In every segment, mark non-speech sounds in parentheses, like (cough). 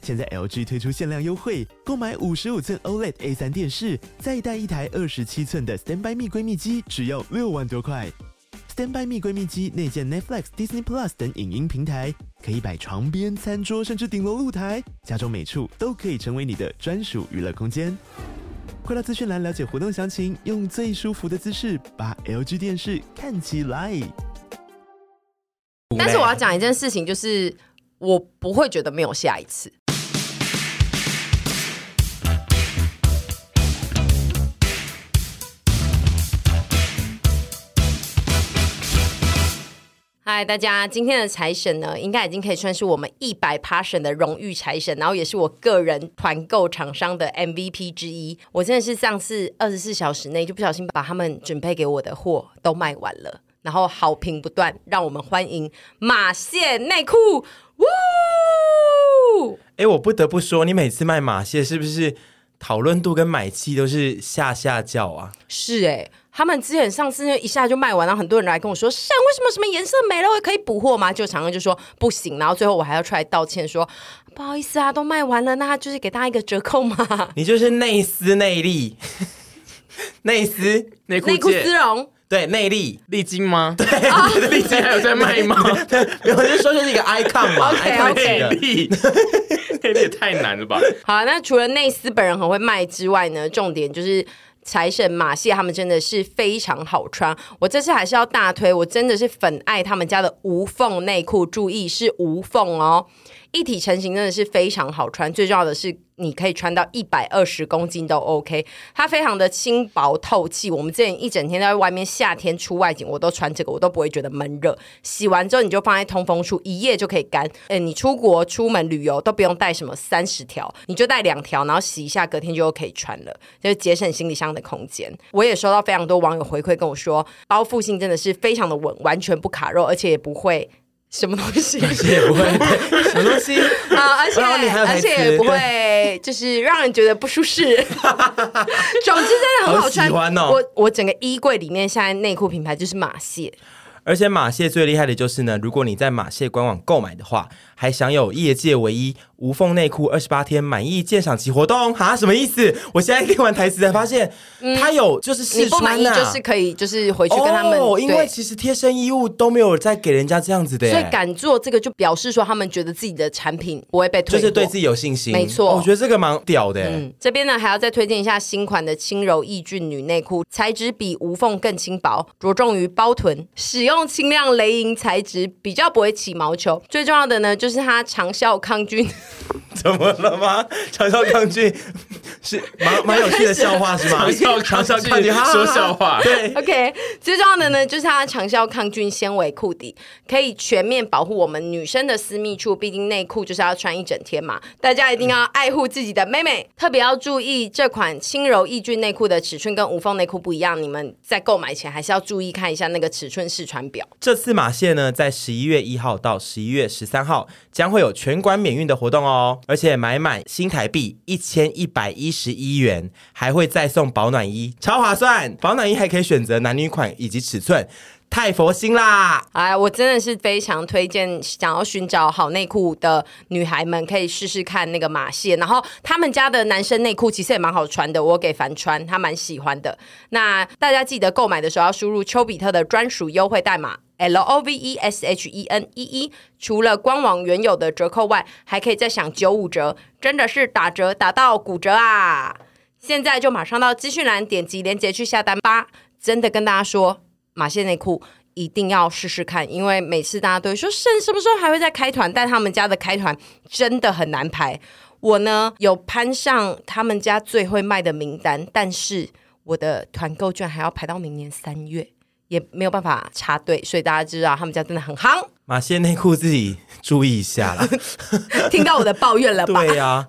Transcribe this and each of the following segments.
现在 LG 推出限量优惠，购买五十五寸 OLED A3 电视，再带一台二十七寸的 Standby 蜜闺蜜机，只要六万多块。Standby 蜜闺蜜机内建 Netflix、Disney Plus 等影音平台，可以摆床边、餐桌，甚至顶楼露台，家中每处都可以成为你的专属娱乐空间。快到资讯栏了解活动详情，用最舒服的姿势把 LG 电视看起来。但是我要讲一件事情，就是我不会觉得没有下一次。嗨，大家，今天的财神呢，应该已经可以算是我们一百 passion 的荣誉财神，然后也是我个人团购厂商的 MVP 之一。我真的是上次二十四小时内就不小心把他们准备给我的货都卖完了，然后好评不断，让我们欢迎马蟹内裤。呜！哎，我不得不说，你每次卖马蟹是不是讨论度跟买气都是下下叫啊？是哎、欸。他们之前上次一下就卖完了，很多人来跟我说：“像为什么什么颜色没了，我可以补货吗？”就常常就说不行，然后最后我还要出来道歉说：“不好意思啊，都卖完了，那就是给大家一个折扣嘛。”你就是内丝内力，内丝内裤丝绒，对内力丽晶吗？对，丽、啊、晶还有在卖吗？(laughs) 没有，我就说就是一个 icon 嘛，(laughs) icon 内力，(laughs) 内力也太难了吧？好，那除了内斯本人很会卖之外呢，重点就是。财神马戏他们真的是非常好穿，我这次还是要大推，我真的是粉爱他们家的无缝内裤，注意是无缝哦，一体成型真的是非常好穿，最重要的是。你可以穿到一百二十公斤都 OK，它非常的轻薄透气。我们之前一整天在外面，夏天出外景，我都穿这个，我都不会觉得闷热。洗完之后你就放在通风处，一夜就可以干。诶，你出国出门旅游都不用带什么三十条，你就带两条，然后洗一下，隔天就可以穿了，就是节省行李箱的空间。我也收到非常多网友回馈跟我说，包覆性真的是非常的稳，完全不卡肉，而且也不会。什么东西？(laughs) 而且也不会，什么东西啊？而且而且也不会，就是让人觉得不舒适。(laughs) 总之真的很好穿。好喜欢哦！我我整个衣柜里面现在内裤品牌就是马蟹。而且马蟹最厉害的就是呢，如果你在马蟹官网购买的话，还享有业界唯一无缝内裤二十八天满意鉴赏期活动哈？什么意思？我现在听完台词才发现，他、嗯、有就是试穿、啊、不满意就是可以就是回去跟他们。哦，因为其实贴身衣物都没有再给人家这样子的，所以敢做这个就表示说他们觉得自己的产品不会被推，就是对自己有信心。没错、哦，我觉得这个蛮屌的。嗯，这边呢还要再推荐一下新款的轻柔抑菌女内裤，材质比无缝更轻薄，着重于包臀，使用轻量雷银。材质比较不会起毛球，最重要的呢就是它长效抗菌。怎么了吗？(laughs) 长效抗菌是蛮 (laughs) 蛮有趣的笑话是吗？长效抗菌说笑话。对，OK。最重要的呢就是它长效抗菌纤维裤底，可以全面保护我们女生的私密处。毕竟内裤就是要穿一整天嘛，大家一定要爱护自己的妹妹。特别要注意这款轻柔抑菌内裤的尺寸跟无缝内裤不一样，你们在购买前还是要注意看一下那个尺寸试穿表。这次马蟹呢，在十一月一号到十一月十三号将会有全馆免运的活动哦，而且买满新台币一千一百一十一元，还会再送保暖衣，超划算！保暖衣还可以选择男女款以及尺寸，太佛心啦！哎，我真的是非常推荐，想要寻找好内裤的女孩们可以试试看那个马蟹，然后他们家的男生内裤其实也蛮好穿的，我给凡穿，他蛮喜欢的。那大家记得购买的时候要输入丘比特的专属优惠代码。L O V E S H E N 一一，除了官网原有的折扣外，还可以再享九五折，真的是打折打到骨折啊！现在就马上到资讯栏点击链接去下单吧！真的跟大家说，马蟹内裤一定要试试看，因为每次大家都说，剩什么时候还会再开团？但他们家的开团真的很难排。我呢有攀上他们家最会卖的名单，但是我的团购券还要排到明年三月。也没有办法插队，所以大家知道他们家真的很夯。马蟹内裤自己注意一下啦。(laughs) 听到我的抱怨了吧？对呀、啊。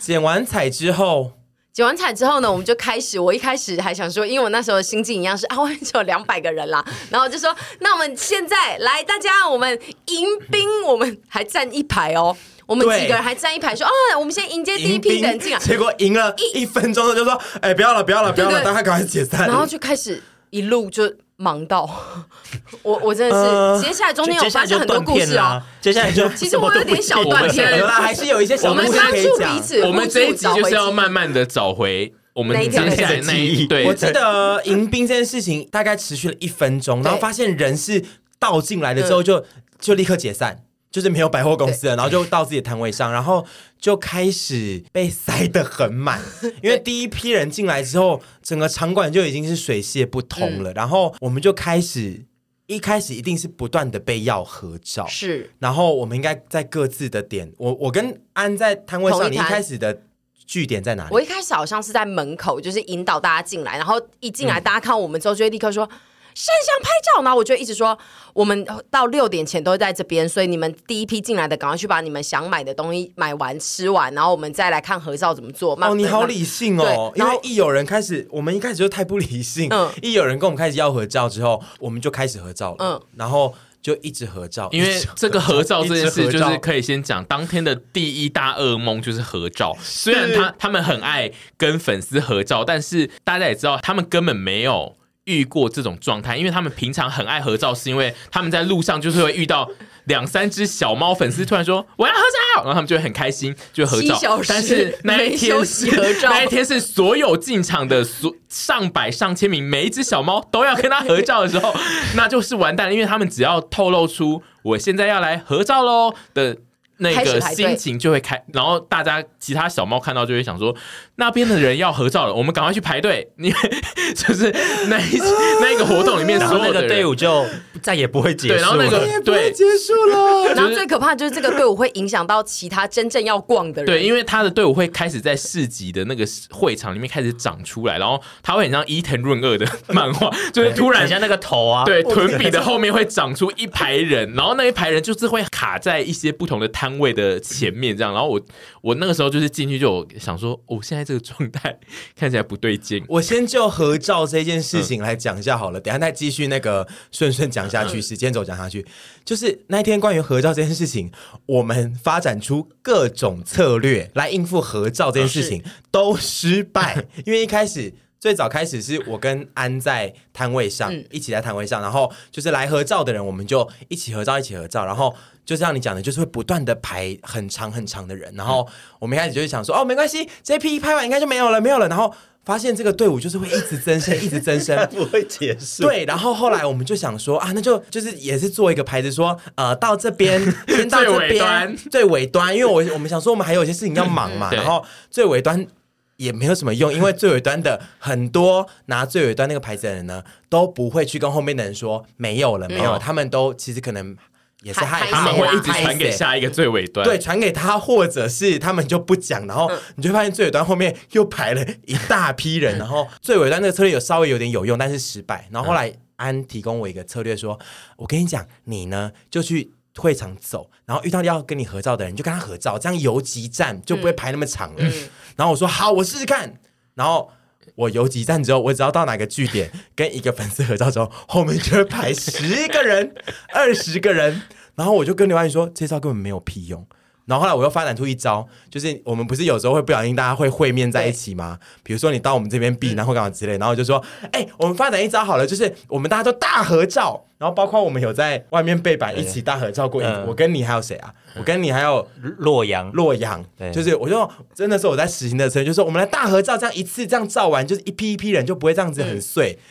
剪完彩之后，剪完彩之后呢，我们就开始。我一开始还想说，因为我那时候的心境一样是啊，外面只有两百个人啦，(laughs) 然后就说，那我们现在来，大家我们迎宾，我们还站一排哦，我们几个人还站一排说，说啊，我们先迎接第一批人进来。结果赢了一一分钟就说，哎，不要了，不要了，不要了，大家赶快解散。然后就开始一路就忙到，(laughs) 我我真的是、呃、接下来中间有发生很多故事啊。接下来就 (laughs) 其实我有点小断片，还是有一些小故事可以讲。我们这一集就是要慢慢的找回我们接下来那一对。我记得迎宾这件事情大概持续了一分钟，然后发现人是倒进来了之后就就立刻解散。就是没有百货公司了，然后就到自己的摊位上，然后就开始被塞得很满。(laughs) 因为第一批人进来之后，整个场馆就已经是水泄不通了。嗯、然后我们就开始，一开始一定是不断的被要合照，是。然后我们应该在各自的点，我我跟安在摊位上，你一开始的据点在哪里？我一开始好像是在门口，就是引导大家进来，然后一进来，大家看我们之后，就会立刻说。嗯摄像拍照，然后我就一直说，我们到六点前都在这边，所以你们第一批进来的，赶快去把你们想买的东西买完吃完，然后我们再来看合照怎么做。哦，你好理性哦，因为一有人开始，我们一开始就太不理性。嗯，一有人跟我们开始要合照之后，我们就开始合照了。嗯，然后就一直合照，因为这个合照这件事，就是可以先讲当天的第一大噩梦就是合照。虽然他他们很爱跟粉丝合照，但是大家也知道，他们根本没有。遇过这种状态，因为他们平常很爱合照，是因为他们在路上就是会遇到两三只小猫，粉丝突然说我要合照，然后他们就会很开心就合照。但是那一天是那一天是所有进场的所上百上千名每一只小猫都要跟他合照的时候，那就是完蛋了，因为他们只要透露出我现在要来合照喽的。那个心情就会开，然后大家其他小猫看到就会想说，那边的人要合照了，我们赶快去排队，因为 (laughs) 就是那一那一个活动里面，所有的队伍就再也不会结束了，然后那个对结束了。然后最可怕的就是这个队伍会影响到其他真正要逛的人，对，因为他的队伍会开始在市集的那个会场里面开始长出来，然后他会很像伊藤润二的漫画，就是突然像那个头啊，对，臀比的后面会长出一排人，然后那一排人就是会卡在一些不同的摊位的前面这样，然后我我那个时候就是进去就想说，我、哦、现在这个状态看起来不对劲。(laughs) 我先就合照这件事情来讲一下好了，嗯、等下再继续那个顺顺讲下去，时间轴讲下去。就是那一天关于合照这件事情，我们发展出各种策略来应付合照这件事情，都失败，因为一开始。最早开始是我跟安在摊位上，嗯、一起在摊位上，然后就是来合照的人，我们就一起合照，一起合照，然后就像你讲的，就是会不断的排很长很长的人，然后我们一开始就是想说，哦，没关系，这批拍完应该就没有了，没有了，然后发现这个队伍就是会一直增生，(laughs) 一直增生，不会结束。对，然后后来我们就想说啊，那就就是也是做一个牌子说，呃，到这边，(laughs) 先到这边，最尾端，最尾端，因为我我们想说我们还有一些事情要忙嘛，然后最尾端。也没有什么用，因为最尾端的很多拿最尾端那个牌子的人呢，都不会去跟后面的人说没有了，没有了。他们都其实可能也是害怕，他们会一直传给下一个最尾端，对，传给他，或者是他们就不讲，然后你就发现最尾端后面又排了一大批人，(laughs) 然后最尾端那个策略有稍微有点有用，但是失败。然后后来安提供我一个策略说，说我跟你讲，你呢就去。会场走，然后遇到要跟你合照的人，你就跟他合照，这样游击战就不会排那么长了。嗯嗯、然后我说好，我试试看。然后我游几站之后，我只要到哪个据点跟一个粉丝合照之后，后面就会排十个人、二十个人。然后我就跟刘安宇说，这招根本没有屁用。然后后来我又发展出一招，就是我们不是有时候会不小心大家会会面在一起吗？对。比如说你到我们这边避，然后干嘛之类，然后我就说，哎、欸，我们发展一招好了，就是我们大家都大合照，然后包括我们有在外面背板一起大合照过。嗯、我跟你还有谁啊？我跟你还有洛阳，洛阳，就是我就真的是我在实行的时候，就是我们来大合照，这样一次这样照完，就是一批一批人就不会这样子很碎。嗯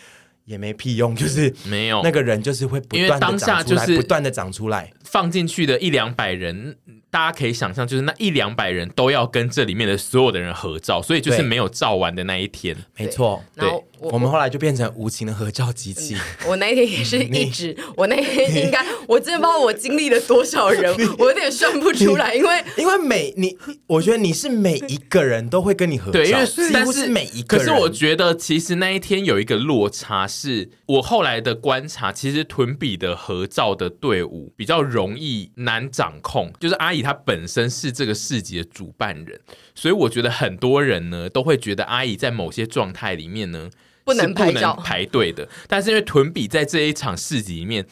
也没屁用，就是没有那个人，就是会不断的长出来，就是不断的长出来。放进去的一两百人，大家可以想象，就是那一两百人都要跟这里面的所有的人合照，所以就是没有照完的那一天。没错，然后我们后来就变成无情的合照机器。我那一天也是 (laughs) 一直，我那天应该，我真的不知道我经历了多少人，(laughs) 我有点算不出来，因为因为每你，我觉得你是每一个人都会跟你合照，对，因为但是每一个人，可是我觉得其实那一天有一个落差，是我后来的观察，其实屯比的合照的队伍比较容易难掌控，就是阿姨她本身是这个市集的主办人，所以我觉得很多人呢都会觉得阿姨在某些状态里面呢。不能不能排队的。但是因为屯比在这一场市集里面，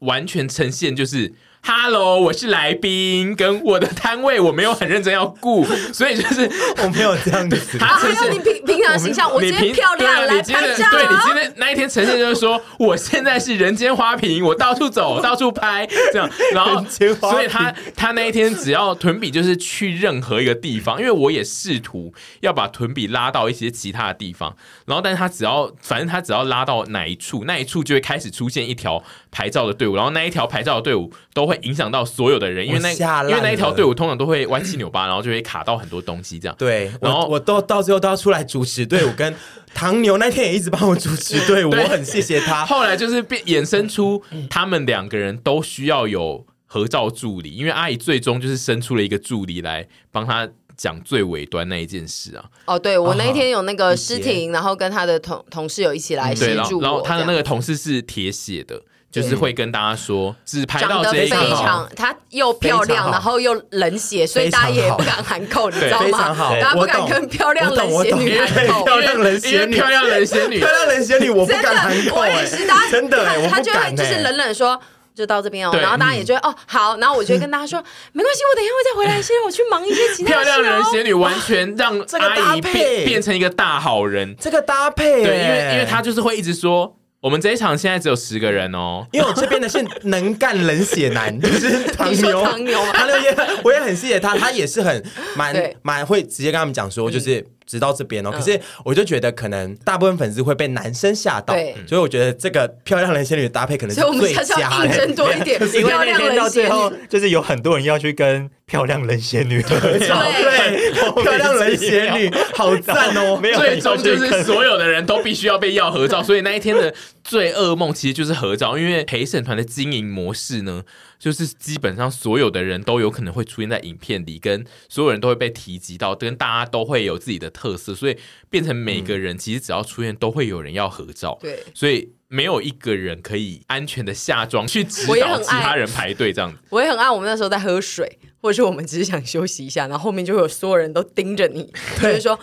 完全呈现就是。Hello，我是来宾，跟我的摊位我没有很认真要顾，(laughs) 所以就是我没有这样子。他还有你平平常形象，我今天漂亮来拍照。对，你今天那一天呈现就是说，我现在是人间花瓶，我到处走，(laughs) 到处拍这样。然后，所以他他那一天只要屯比就是去任何一个地方，因为我也试图要把屯比拉到一些其他的地方，然后但是他只要反正他只要拉到哪一处，那一处就会开始出现一条牌照的队伍，然后那一条牌照的队伍都会。影响到所有的人，因为那因为那一条队伍通常都会歪七扭八，然后就会卡到很多东西，这样。对，然后我，我都到最后都要出来主持队伍，跟 (laughs) 唐牛那天也一直帮我主持队伍，我很谢谢他。后来就是变衍生出他们两个人都需要有合照助理，因为阿姨最终就是生出了一个助理来帮他讲最尾端那一件事啊。哦，对，我那一天有那个诗婷，然后跟他的同同事有一起来协助，然后他的那个同事是铁血的。就是会跟大家说，只拍到这一个，非常，她又漂亮，然后又冷血，所以大家也不敢喊扣，你知道吗？非常好，大家不敢跟漂亮冷血女喊扣，漂亮冷血女，漂亮冷血女，漂亮冷血女，我不敢喊扣，我也是，真的，他就会就是冷冷说，就到这边哦，然后大家也觉得哦好，然后我就会跟大家说，没关系，我等一下会再回来，先让我去忙一些其他事。漂亮冷血女完全让阿姨变变成一个大好人，这个搭配，对，因为因为她就是会一直说。我们这一场现在只有十个人哦，因为我这边的是能干冷血男，(laughs) 就是唐牛，唐牛，(laughs) 唐牛也我也很谢谢他，他也是很 (laughs) 蛮蛮会直接跟他们讲说，就是。直到这边哦，可是我就觉得可能大部分粉丝会被男生吓到，所以我觉得这个漂亮冷仙女的搭配可能是最佳的。竞争多一点，因为那天到最后就是有很多人要去跟漂亮冷仙女合照，对，(laughs) 漂亮人写女 (laughs) 好赞哦！(laughs) 没有，最终就是所有的人都必须要被要合照，所以那一天的最噩梦其实就是合照，因为陪审团的经营模式呢。就是基本上所有的人都有可能会出现在影片里，跟所有人都会被提及到，跟大家都会有自己的特色，所以变成每个人其实只要出现，都会有人要合照。对，所以没有一个人可以安全的下庄去指导其他人排队这样子。我也很爱我们那时候在喝水，或者是我们只是想休息一下，然后后面就会有所有人都盯着你，(laughs) 就是说。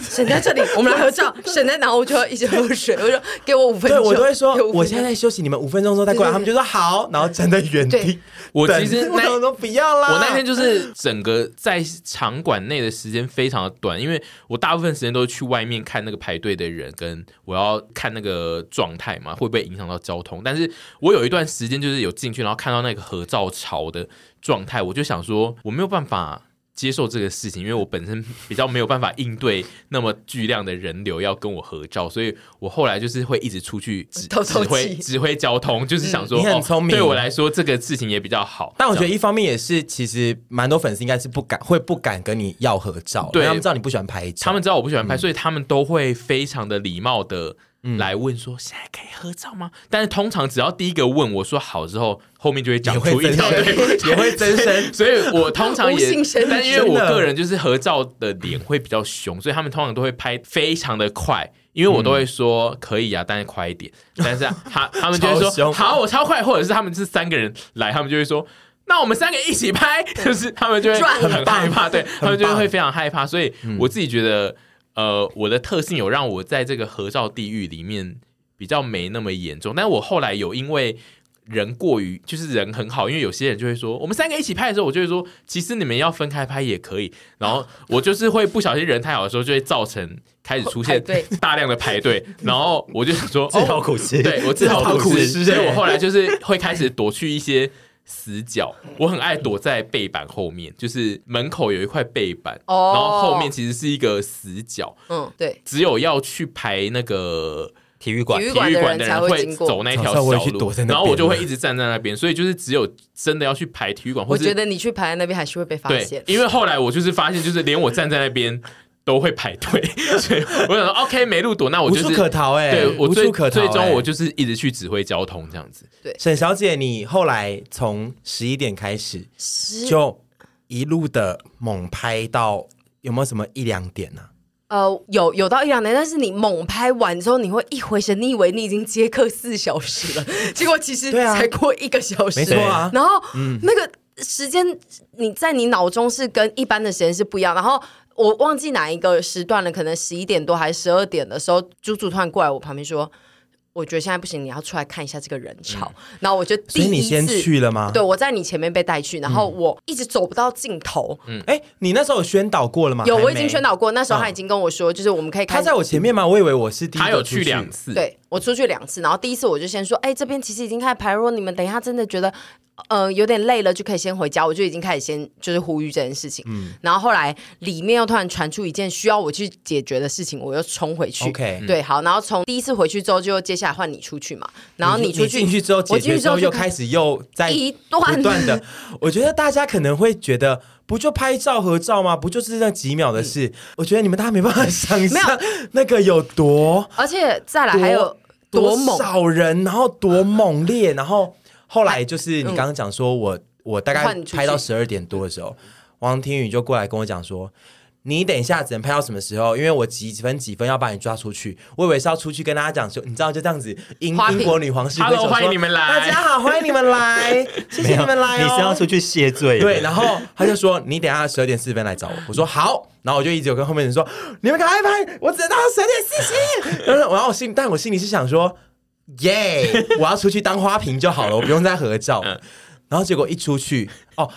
沈在这里，我们来合照。沈在，然后我就要一直喝水。我说：“给我五分钟。”对，我都会说：“我现在在休息，你们五分钟之后再过来。”他们就说：“好。”然后站在原地。我其实那都不要啦。我那天就是整个在场馆内的时间非常的短，因为我大部分时间都是去外面看那个排队的人，跟我要看那个状态嘛，会不会影响到交通？但是我有一段时间就是有进去，然后看到那个合照潮的状态，我就想说我没有办法。接受这个事情，因为我本身比较没有办法应对那么巨量的人流要跟我合照，所以我后来就是会一直出去指 (laughs) 指挥指挥交通，就是想说，你很聪明，对我来说这个事情也比较好。但我觉得一方面也是，其实蛮多粉丝应该是不敢，会不敢跟你要合照，对，他们知道你不喜欢拍照，他们知道我不喜欢拍，所以他们都会非常的礼貌的。来问说现在可以合照吗？但是通常只要第一个问我说好之后，后面就会讲出一条 (laughs) 也会增生，(laughs) 所以我通常也，但因为我个人就是合照的脸会比较凶，所以他们通常都会拍非常的快，因为我都会说可以啊，但是快一点。但是他他们就会说 (laughs) 好，我超快，或者是他们是三个人来，他们就会说那我们三个一起拍，就是他们就会很害怕，对他们就会非常害怕，所以我自己觉得。呃，我的特性有让我在这个合照地狱里面比较没那么严重，但是我后来有因为人过于就是人很好，因为有些人就会说我们三个一起拍的时候，我就会说其实你们要分开拍也可以，然后我就是会不小心人太好的时候，就会造成开始出现大量的排队，然后我就想说自讨苦吃，对我自讨苦吃，(laughs) 所以我后来就是会开始躲去一些。死角，我很爱躲在背板后面，就是门口有一块背板，然后后面其实是一个死角。嗯，对，只有要去排那个体育馆，体育馆的人会走那条小路，然后我就会一直站在那边。所以就是只有真的要去排体育馆，我觉得你去排那边还是会被发现。对，因为后来我就是发现，就是连我站在那边。都会排队，(laughs) 所以我想说 (laughs) OK 没路躲，那我就是无处可逃哎、欸，对我最无处可逃、欸，最终我就是一直去指挥交通这样子。沈小姐，你后来从十一点开始就一路的猛拍到有没有什么一两点呢、啊？呃，有有到一两点，但是你猛拍完之后，你会一回神，你以为你已经接客四小时了，(laughs) 结果其实才过一个小时，没错啊。然后、嗯、那个时间你在你脑中是跟一般的时间是不一样，然后。我忘记哪一个时段了，可能十一点多还是十二点的时候，猪猪突然过来我旁边说：“我觉得现在不行，你要出来看一下这个人潮。嗯”然后我就第一次，你先去了吗？对，我在你前面被带去，然后我一直走不到尽头。嗯，哎，你那时候有宣导过了吗？有，我已经宣导过。那时候他已经跟我说，就是我们可以看。他在我前面吗？我以为我是第一个。他有去两次。对，我出去两次，然后第一次我就先说：“哎，这边其实已经开始排。如果你们等一下真的觉得。”呃，有点累了，就可以先回家。我就已经开始先就是呼吁这件事情。嗯，然后后来里面又突然传出一件需要我去解决的事情，我又冲回去。OK，对，好，然后从第一次回去之后，就接下来换你出去嘛。然后你出去进去之后，我进去之后又开始又在一段不断的。我觉得大家可能会觉得，不就拍照合照吗？不就是那几秒的事？嗯、我觉得你们大家没办法想象那个有多，而且再来还有多少人，然后多猛烈，然后。后来就是你刚刚讲说我，我大概拍到十二点多的时候，王天宇就过来跟我讲说，你等一下只能拍到什么时候？因为我几分几分要把你抓出去。我以为是要出去跟大家讲说，你知道就这样子，英英国女皇是会说，欢迎你们来，大家好，欢迎你们来，谢谢你们来、哦。你是要出去谢罪？对，然后他就说，你等一下十二点四十分来找我。我说好，然后我就一直有跟后面人说，你们赶快拍，我只能到十二点四十。然后我要我心，但我心里是想说。耶、yeah！我要出去当花瓶就好了，我不用再合照。然后结果一出去，哦，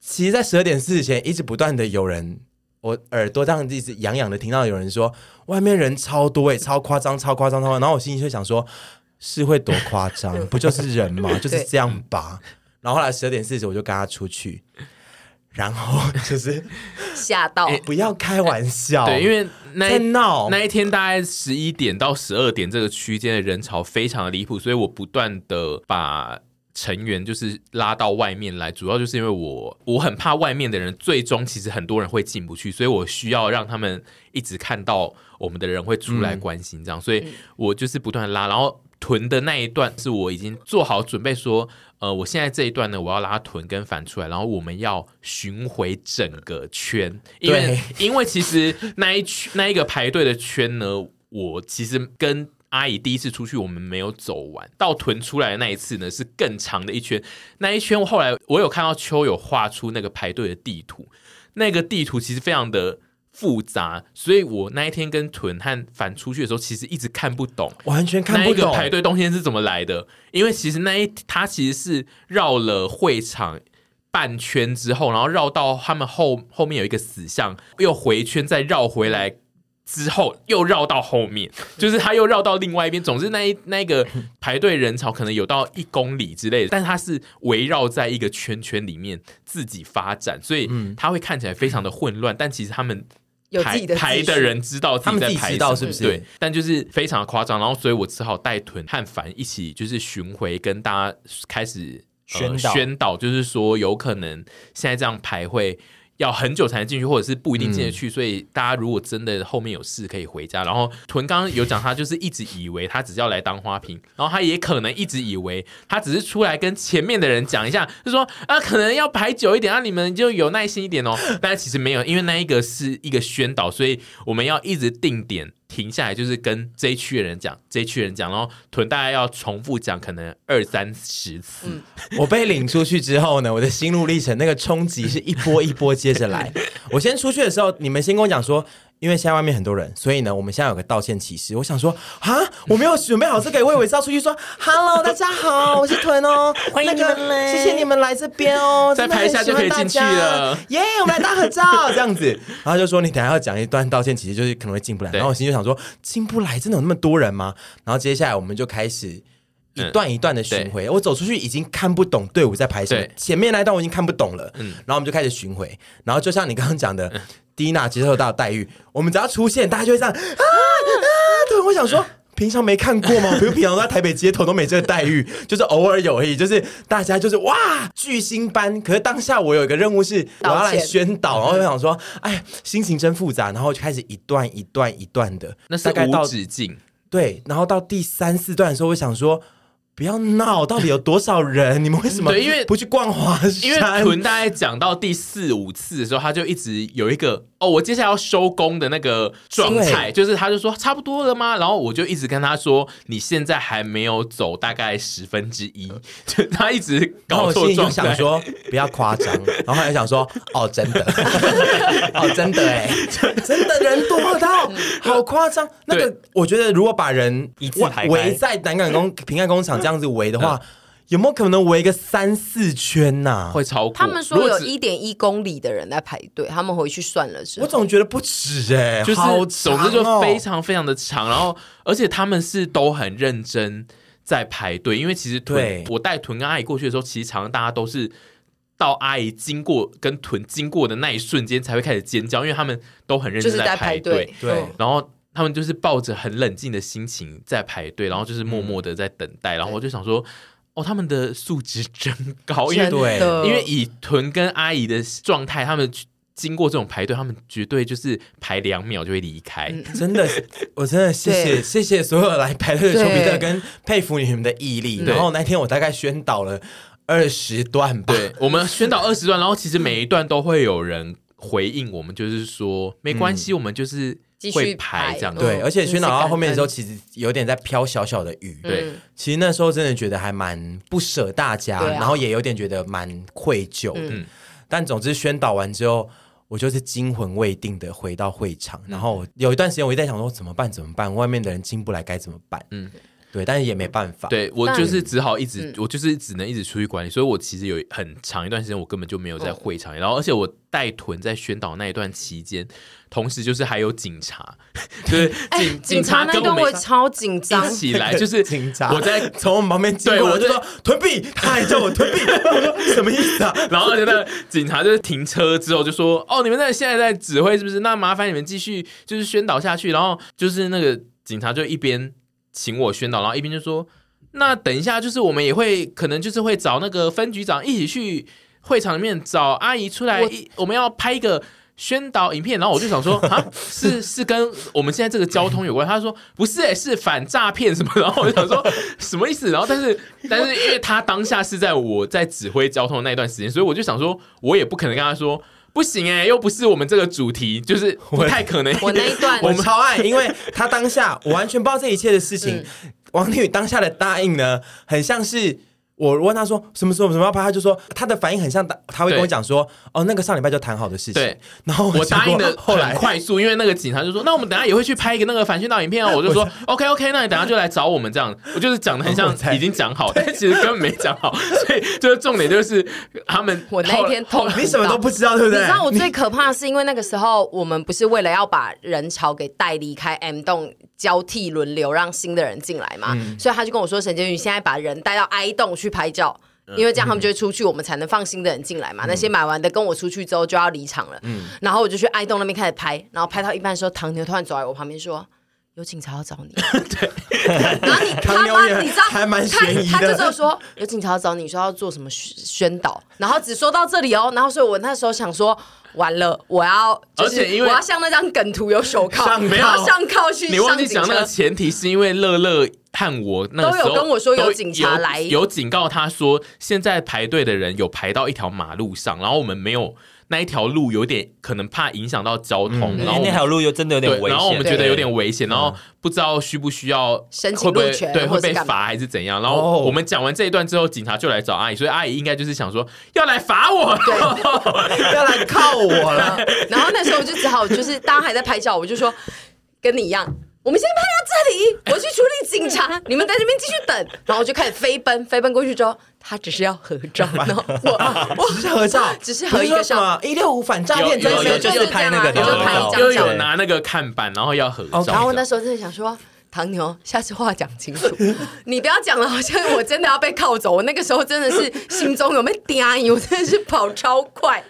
其实，在十二点四十前，一直不断的有人，我耳朵这样一直痒痒的，听到有人说外面人超多诶，超夸张，超夸张，超夸张。然后我心里就想说，是会多夸张？(laughs) 不就是人吗？就是这样吧。然后后来十二点四十，我就跟他出去。然后就是吓到，不要开玩笑。对，因为那闹那一天大概十一点到十二点这个区间的人潮非常的离谱，所以我不断的把成员就是拉到外面来，主要就是因为我我很怕外面的人最终其实很多人会进不去，所以我需要让他们一直看到我们的人会出来关心这样，嗯、所以我就是不断拉，然后。臀的那一段是我已经做好准备说，呃，我现在这一段呢，我要拉臀跟反出来，然后我们要巡回整个圈，因为因为其实那一圈那一个排队的圈呢，我其实跟阿姨第一次出去我们没有走完，到屯出来的那一次呢是更长的一圈，那一圈后来我有看到秋有画出那个排队的地图，那个地图其实非常的。复杂，所以我那一天跟屯和反出去的时候，其实一直看不懂，完全看不懂那个排队动线是怎么来的。因为其实那一他其实是绕了会场半圈之后，然后绕到他们后后面有一个死巷，又回圈再绕回来之后，又绕到后面，就是他又绕到另外一边。总之那一那一个排队人潮可能有到一公里之类的，但是它是围绕在一个圈圈里面自己发展，所以他会看起来非常的混乱。但其实他们。排排的人知道自己在排，知道是不是？对，但就是非常的夸张，然后所以我只好带屯和凡一起，就是巡回跟大家开始宣导，宣导，就是说有可能现在这样排会。要很久才能进去，或者是不一定进得去，嗯，所以大家如果真的后面有事可以回家。然后屯刚刚有讲，他就是一直以为他只是要来当花瓶，然后他也可能一直以为他只是出来跟前面的人讲一下，就说啊，可能要排久一点，啊，你们就有耐心一点哦。但其实没有，因为那一个是一个宣导，所以我们要一直定点。停下来就是跟这一区的人讲，这一区人讲，然后屯大概要重复讲，可能二三十次。嗯、(laughs) 我被领出去之后呢，我的心路历程那个冲击是一波一波接着来。我先出去的时候，你们先跟我讲说。因为现在外面很多人，所以呢，我们现在有个道歉启事。我想说啊，我没有准备好这个，我以为是要出去说 “hello，(laughs) 大家好，我是屯哦，(laughs) 欢迎你们来，谢谢你们来这边哦，(laughs) 再拍一下就可以进去了，耶，我们来大合照这样子。然后就说你等下要讲一段道歉启事，就是可能会进不来。然后我心就想说，进不来真的有那么多人吗？然后接下来我们就开始一段一段的巡回。我走出去已经看不懂队伍在排什么，前面那一段我已经看不懂了。嗯，然后我们就开始巡回。然后就像你刚刚讲的。蒂娜接受到的待遇，我们只要出现，大家就会这样啊啊！对，我想说平常没看过吗？(laughs) 比如平常在台北街头都没这个待遇，就是偶尔有而已。就是大家就是哇巨星般，可是当下我有一个任务是我要来宣导，然后就想说，哎，心情真复杂，然后就开始一段一段一段的，那是无止境。对，然后到第三四段的时候，我想说。不要闹！到底有多少人？你们为什么？对，因为不去逛华山。因为屯大概讲到第四五次的时候，他就一直有一个哦，我接下来要收工的那个状态，就是他就说差不多了吗？然后我就一直跟他说，你现在还没有走大概十分之一，就 (laughs) 他一直搞错状态。想说不要夸张，(laughs) 然后还想说哦，真的，(laughs) 哦，真的哎，真的人多到好夸张。那个我觉得，如果把人一字排围在南港工平安工厂。这样子围的话，嗯、有没有可能围个三四圈呐、啊？会超过。他们说有一点一公里的人在排队，他们回去算了是。我总觉得不止哎、欸，就是好总之就非常非常的长，然后而且他们是都很认真在排队，因为其实屯对我带屯跟阿姨过去的时候，其实常常大家都是到阿姨经过跟屯经过的那一瞬间才会开始尖叫，因为他们都很认真在排队，对，然后。他们就是抱着很冷静的心情在排队，然后就是默默的在等待，嗯、然后我就想说，哦，他们的素质真高，因为对，因为以屯跟阿姨的状态，他们经过这种排队，他们绝对就是排两秒就会离开。嗯、(laughs) 真的，我真的谢谢对谢谢所有来排队的丘比特，跟佩服你们的毅力。然后那天我大概宣导了二十段吧，对，我们宣导二十段，然后其实每一段都会有人回应我们，就是说没关系，我们就是。会排这样，对，而且宣导到后面的时候，其实有点在飘小小的雨。对，其实那时候真的觉得还蛮不舍大家，然后也有点觉得蛮愧疚。嗯，但总之宣导完之后，我就是惊魂未定的回到会场，然后有一段时间我一直在想说怎么办？怎么办？外面的人进不来该怎么办？嗯。对，但是也没办法。对，我就是只好一直，我就是只能一直出去管理。所以我其实有很长一段时间，我根本就没有在会场。然后，而且我带屯在宣导那一段期间，同时就是还有警察，就是警警察跟我们超紧张起 (laughs) 来，就是警察。我在 (laughs) 从我们旁边经过，我就说屯币，他还叫我屯币，(laughs) 我说什么意思啊？然后那个警察就是停车之后就说：“哦，你们在现在在指挥是不是？那麻烦你们继续就是宣导下去。”然后就是那个警察就一边。请我宣导，然后一边就说：“那等一下，就是我们也会可能就是会找那个分局长一起去会场里面找阿姨出来，我，我们要拍一个宣导影片。”然后我就想说：“啊，(laughs) 是是跟我们现在这个交通有关？”他说：“不是、欸，是反诈骗什么。”然后我就想说：“什么意思？”然后但是 (laughs) 但是因为他当下是在我在指挥交通的那一段时间，所以我就想说，我也不可能跟他说。不行哎、欸，又不是我们这个主题，就是 (laughs) 不太可能。我那一段 (laughs) 我们超爱，因为他当下我完全不知道这一切的事情。嗯、王天宇当下的答应呢，很像是。我问他说什么时候什么要拍，他就说他的反应很像，他会跟我讲说哦，那个上礼拜就谈好的事情。对，然后我答应的后来快速，因为那个警察就说，那我们等下也会去拍一个那个反宣导影片哦。我就说 (laughs) OK OK，那你等下就来找我们这样。我就是讲的很像已经讲好，但其实根本没讲好。所以就是重点就是他们我那一天痛，你什么都不知道对不对？你知道我最可怕的是因为那个时候我们不是为了要把人潮给带离开 M 栋，交替轮流让新的人进来嘛，嗯、所以他就跟我说沈婕妤现在把人带到 I 栋去拍照。因为这样他们就会出去，我们才能放心的人进来嘛。嗯、那些买完的跟我出去之后就要离场了。嗯，然后我就去爱动那边开始拍，然后拍到一半的时候，唐牛突然走在我旁边说：“有警察要找你。(laughs) ”对。然后你他妈你知道还蛮悬疑的。他他就说有警察要找你，说要做什么宣导，然后只说到这里哦。然后所以我那时候想说，完了，我要就是我要像那张梗图有手铐，没有上铐去。你忘记讲那个前提是因为乐乐。看我那个时候都有跟我说有警察来，有，有警告他说，现在排队的人有排到一条马路上，然后我们没有那一条路有点可能怕影响到交通，嗯、然后那条路又真的有点危险，然后我们觉得有点危险，然后不知道需不需要申请路权，对，会被罚还是怎样？然后我们讲完这一段之后，警察就来找阿姨，所以阿姨应该就是想说要来罚我，对 (laughs) 要来靠我了。(laughs) 然后那时候我就只好就是大家还在拍照，我就说跟你一样。我们先拍到这里，我去处理警察，你们在这边继续等。(laughs) 然后我就开始飞奔，飞奔过去之后，他只是要合照，然后 (laughs) 我我只是合照，(laughs) 只是合一个照。一六五反诈骗，就是拍那个，就拍一张，又有拿那个看板，然后要合照。然后我那时候真的想说，唐牛，下次话讲清楚，(laughs) 你不要讲了，好像我真的要被铐走。我那个时候真的是心中有没有叮，(laughs) 我真的是跑超快。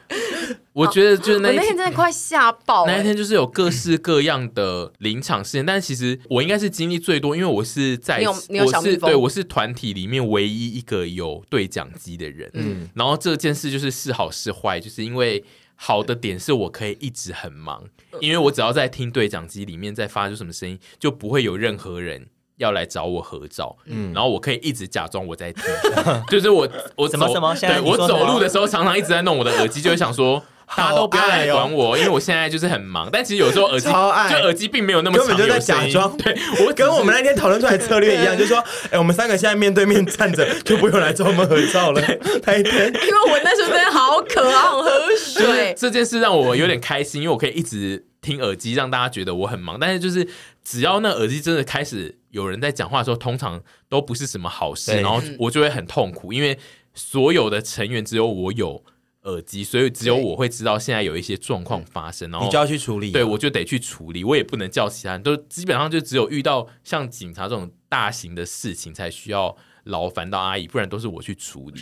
我觉得就是那天真的快吓爆、欸。那一天就是有各式各样的临场事件，但是其实我应该是经历最多，因为我是在我是对我是团体里面唯一一个有对讲机的人。嗯，然后这件事就是是好是坏，就是因为好的点是我可以一直很忙，因为我只要在听对讲机里面在发出什么声音，就不会有任何人要来找我合照。嗯，然后我可以一直假装我在听，(laughs) 就是我我什么什么，对我走路的时候常常一直在弄我的耳机，就会想说。(laughs) 大家都不要来管我，哦、因为我现在就是很忙。但其实有时候耳机，爱就耳机并没有那么长，根本就在假装。对，我跟我们那天讨论出来策略一样，就是说，哎、欸，我们三个现在面对面站着，就不用来找我们合照了。那一天，因为我那时候真的好渴，好喝水。这件事让我有点开心，因为我可以一直听耳机，让大家觉得我很忙。但是就是只要那耳机真的开始有人在讲话的时候，通常都不是什么好事，然后我就会很痛苦，因为所有的成员只有我有。耳机，所以只有我会知道现在有一些状况发生，然后你就要去处理。对，我就得去处理，我也不能叫其他人，都基本上就只有遇到像警察这种大型的事情才需要劳烦到阿姨，不然都是我去处理。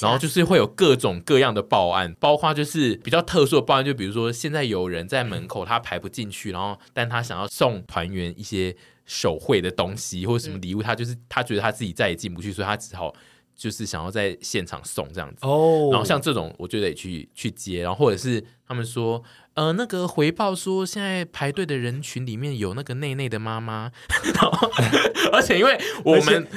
然后就是会有各种各样的报案，包括就是比较特殊的报案，就比如说现在有人在门口他排不进去，然后但他想要送团员一些手绘的东西或者什么礼物，他就是他觉得他自己再也进不去，所以他只好。就是想要在现场送这样子哦，然后像这种我就得去去接，然后或者是他们说。呃，那个回报说，现在排队的人群里面有那个内内的妈妈，(laughs) 而且因为我们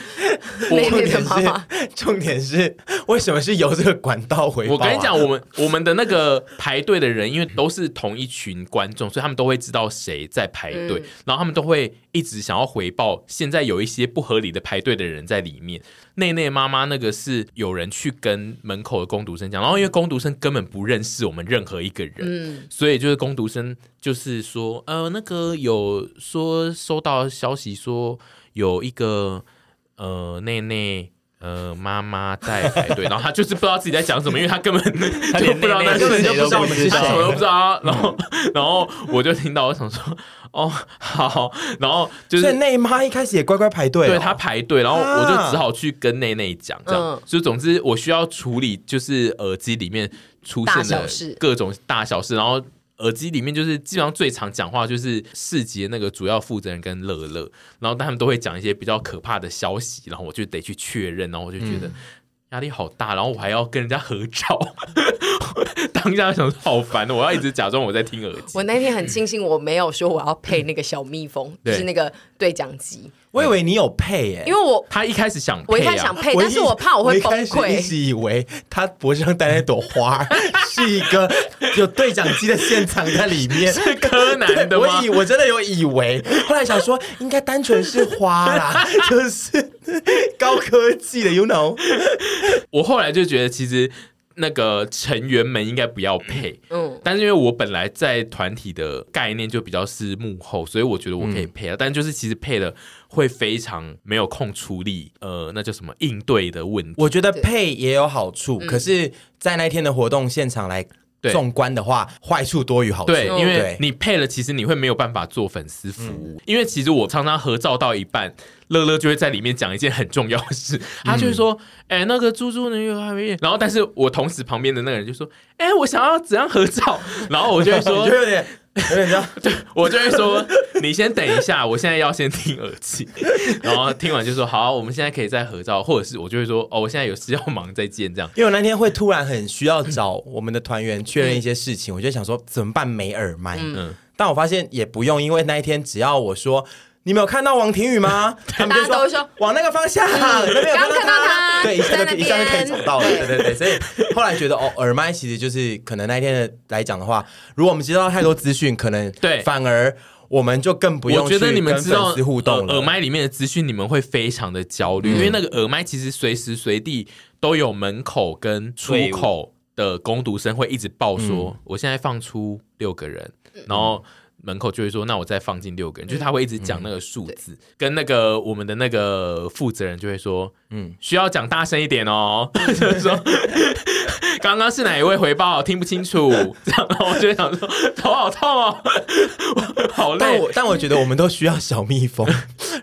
内内的妈妈，(laughs) 重点是为什么是由这个管道回报啊？我跟你讲，我们我们的那个排队的人，因为都是同一群观众，所以他们都会知道谁在排队，嗯、然后他们都会一直想要回报。现在有一些不合理的排队的人在里面，内内妈妈那个是有人去跟门口的工读生讲，然后因为工读生根本不认识我们任何一个人，嗯。所以就是工读生，就是说，呃，那个有说收到消息说有一个呃内内呃妈妈在排队，(laughs) 然后他就是不知道自己在讲什么，因为他根本 (laughs) 他就不知道那根本就不知道我们是谁，什么都不知道。然后然后我就听到，我想说，哦好，然后就是内妈一开始也乖乖排队，对他排队，然后我就只好去跟内内讲，这样。所以总之我需要处理就是耳机里面出现的各种大小事，然后。耳机里面就是基本上最常讲话就是市集的那个主要负责人跟乐乐，然后他们都会讲一些比较可怕的消息，然后我就得去确认，然后我就觉得压力好大，然后我还要跟人家合照，(laughs) 当下想说好烦，我要一直假装我在听耳机。我那天很庆幸我没有说我要配那个小蜜蜂，(laughs) 嗯、就是那个对讲机。我以为你有配耶，因为我他一开始想配，我一开始想配，但是我怕我会崩溃。一直以为他脖子上戴那朵花是一个有对讲机的现场在里面，是柯南的吗？我以我真的有以为，后来想说应该单纯是花啦，就是高科技的，you know。我后来就觉得其实。那个成员们应该不要配，嗯，但是因为我本来在团体的概念就比较是幕后，所以我觉得我可以配啊。嗯、但就是其实配了会非常没有空处理，呃，那叫什么应对的问题。我觉得配也有好处，可是，在那天的活动现场来纵观的话，坏对处多于好处。对，因为你配了，其实你会没有办法做粉丝服务，嗯、因为其实我常常合照到一半。乐乐就会在里面讲一件很重要的事，他就会说：“哎、嗯欸，那个猪猪那个还没。”然后，但是我同时旁边的那个人就说：“哎、欸，我想要怎样合照？”然后我就会说：“ (laughs) 就有点有点像。(laughs) ”对，我就会说：“ (laughs) 你先等一下，我现在要先听耳机。(laughs) ”然后听完就说：“好，我们现在可以再合照。”或者是我就会说：“哦，我现在有事要忙，再见。”这样，因为我那天会突然很需要找我们的团员确认一些事情，嗯、我就想说怎么办？没耳麦。嗯，但我发现也不用，因为那一天只要我说。你没有看到王庭宇吗？(laughs) 他们就说，说往那个方向，嗯、那边有看到他。对，一下就一下就可以找到了。对对对，所以后来觉得哦，耳麦其实就是可能那一天的来讲的话，如果我们接到太多资讯，可能对反而我们就更不用去跟粉丝互动了。耳麦里面的资讯，你们会非常的焦虑，嗯、因为那个耳麦其实随时随地都有门口跟出口的攻读生会一直报说，嗯、我现在放出六个人，然后。门口就会说，那我再放进六个人，就是他会一直讲那个数字，嗯、跟那个我们的那个负责人就会说，嗯，需要讲大声一点哦，(laughs) 就是说 (laughs) 刚刚是哪一位回报，听不清楚，这样，然后我就想说 (laughs) 头好痛哦，好累。但我但我觉得我们都需要小蜜蜂，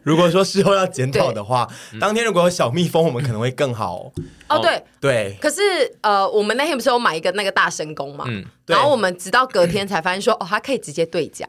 如果说事后要检讨的话，当天如果有小蜜蜂，我们可能会更好。哦，对对。可是呃，我们那天不是有买一个那个大声功嘛？嗯。然后我们直到隔天才发现说，哦，他可以直接对讲。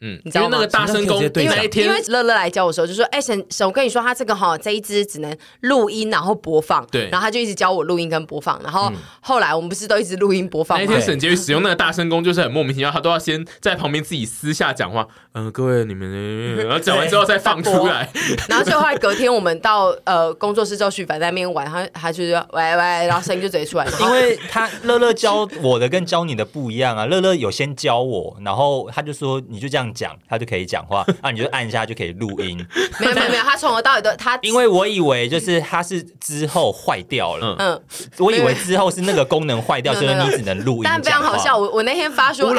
嗯，你知道那个大声公，因为因为乐乐来教我的时候就说，哎，沈沈，我跟你说，他这个哈这一支只能录音然后播放。对。然后他就一直教我录音跟播放。然后后来我们不是都一直录音播放吗？那天沈杰宇使用那个大声公就是很莫名其妙，他都要先在旁边自己私下讲话。嗯，各位你们，然后 (laughs) 讲完之后再放出来。然后就后来隔天我们到呃工作室之后，许凡在那边玩，他他就说喂喂，然后声音就直接出来。(laughs) 因为他乐乐教我的跟教你的不一样啊，乐乐有先教我，然后他就说你就这样讲，他就可以讲话，(laughs) 啊你就按一下就可以录音。没有没有没有，他从头到尾都他，(laughs) 因为我以为就是他是之后坏掉了，嗯，我以为之后是那个功能坏掉，(laughs) 所以你只能录音。但非常好笑，我我那天发说，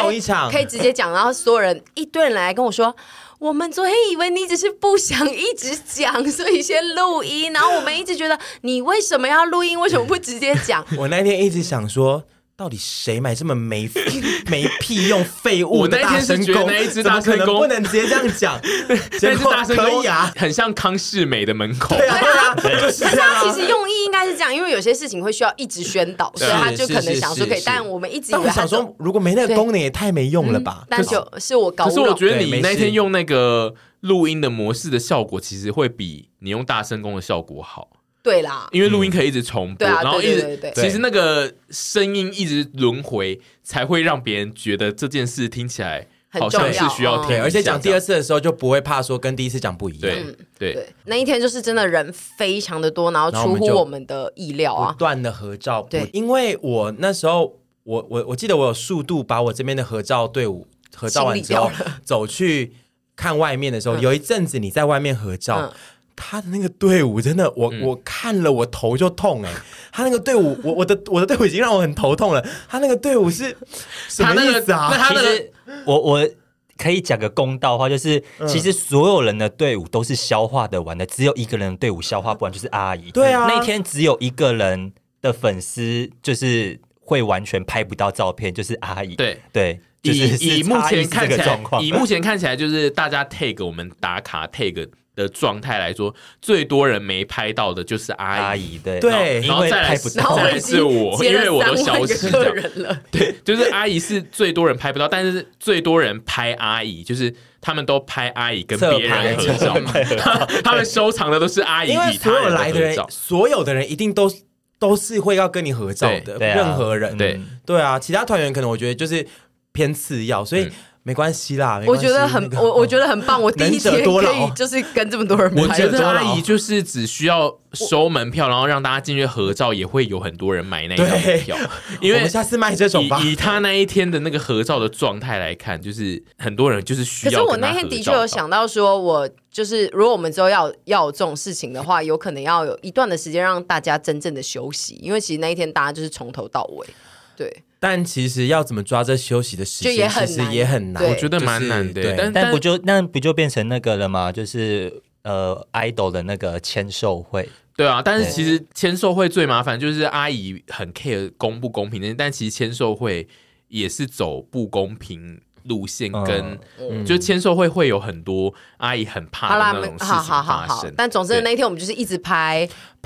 可以直接讲，然后所有人一堆人来跟我说。我们昨天以为你只是不想一直讲，所以先录音。然后我们一直觉得你为什么要录音？为什么不直接讲？我那天一直想说。到底谁买这么没 (laughs) 没屁用废物的大声公？那一只大声公不能直接这样讲。(laughs) 那只大声公可以啊，很像康世美的门口。对啊，对啊。但是他其实用意应该是这样，因为有些事情会需要一直宣导，所以他就可能想说可以。但我们一直以为想说，如果没那个功能也太没用了吧？但就是我搞。可是我觉得你那天用那个录音的模式的效果，其实会比你用大声公的效果好。对啦，因为录音可以一直重播，然后一直，其实那个声音一直轮回，才会让别人觉得这件事听起来好像是需要听，而且讲第二次的时候就不会怕说跟第一次讲不一样。对对，那一天就是真的人非常的多，然后出乎我们的意料啊，不断的合照。对，因为我那时候我我我记得我有速度把我这边的合照队伍合照完之后，走去看外面的时候，有一阵子你在外面合照。他的那个队伍真的，我、嗯、我看了我头就痛哎、欸！他那个队伍，我我的我的队伍已经让我很头痛了。他那个队伍是什么意思啊？那他那个，我我可以讲个公道话，就是、嗯、其实所有人的队伍都是消化的完的，只有一个人的队伍消化不完，就是阿姨。对啊，那天只有一个人的粉丝就是会完全拍不到照片，就是阿姨。对对，以以目前看起来，以目前看起来就是大家 take 我们打卡 tag。的状态来说，最多人没拍到的就是阿姨，对对，然后再来是再来是我，因为我都消失了，对，(laughs) 就是阿姨是最多人拍不到，但是最多人拍阿姨，就是他们都拍阿姨跟别人合照嘛，他们收藏的都是阿姨，因为所有来的人，所有的人一定都都是会要跟你合照的，任何人，对。对啊，其他团员可能我觉得就是偏次要，所以。没关系啦，我觉得很我我觉得很棒。我第一天可以就是跟这么多人拍，我觉得阿姨就是只需要收门票，然后让大家进去合照，也会有很多人买那张门票。因为下次卖这种吧。以他那一天的那个合照的状态来看，就是很多人就是需要。可是我那天的确有想到，说我就是如果我们之后要要有这种事情的话，有可能要有一段的时间让大家真正的休息，因为其实那一天大家就是从头到尾，对。但其实要怎么抓这休息的时间，其实也很难，我觉得蛮难的。但但不就那不就变成那个了吗？就是呃，idol 的那个签售会。对啊，但是其实签售会最麻烦，就是阿姨很 care 公不公平的，但其实签售会也是走不公平。路线跟，嗯、就签售会会有很多阿姨很怕的那种事情发生。好好好好，但总之那天我们就是一直拍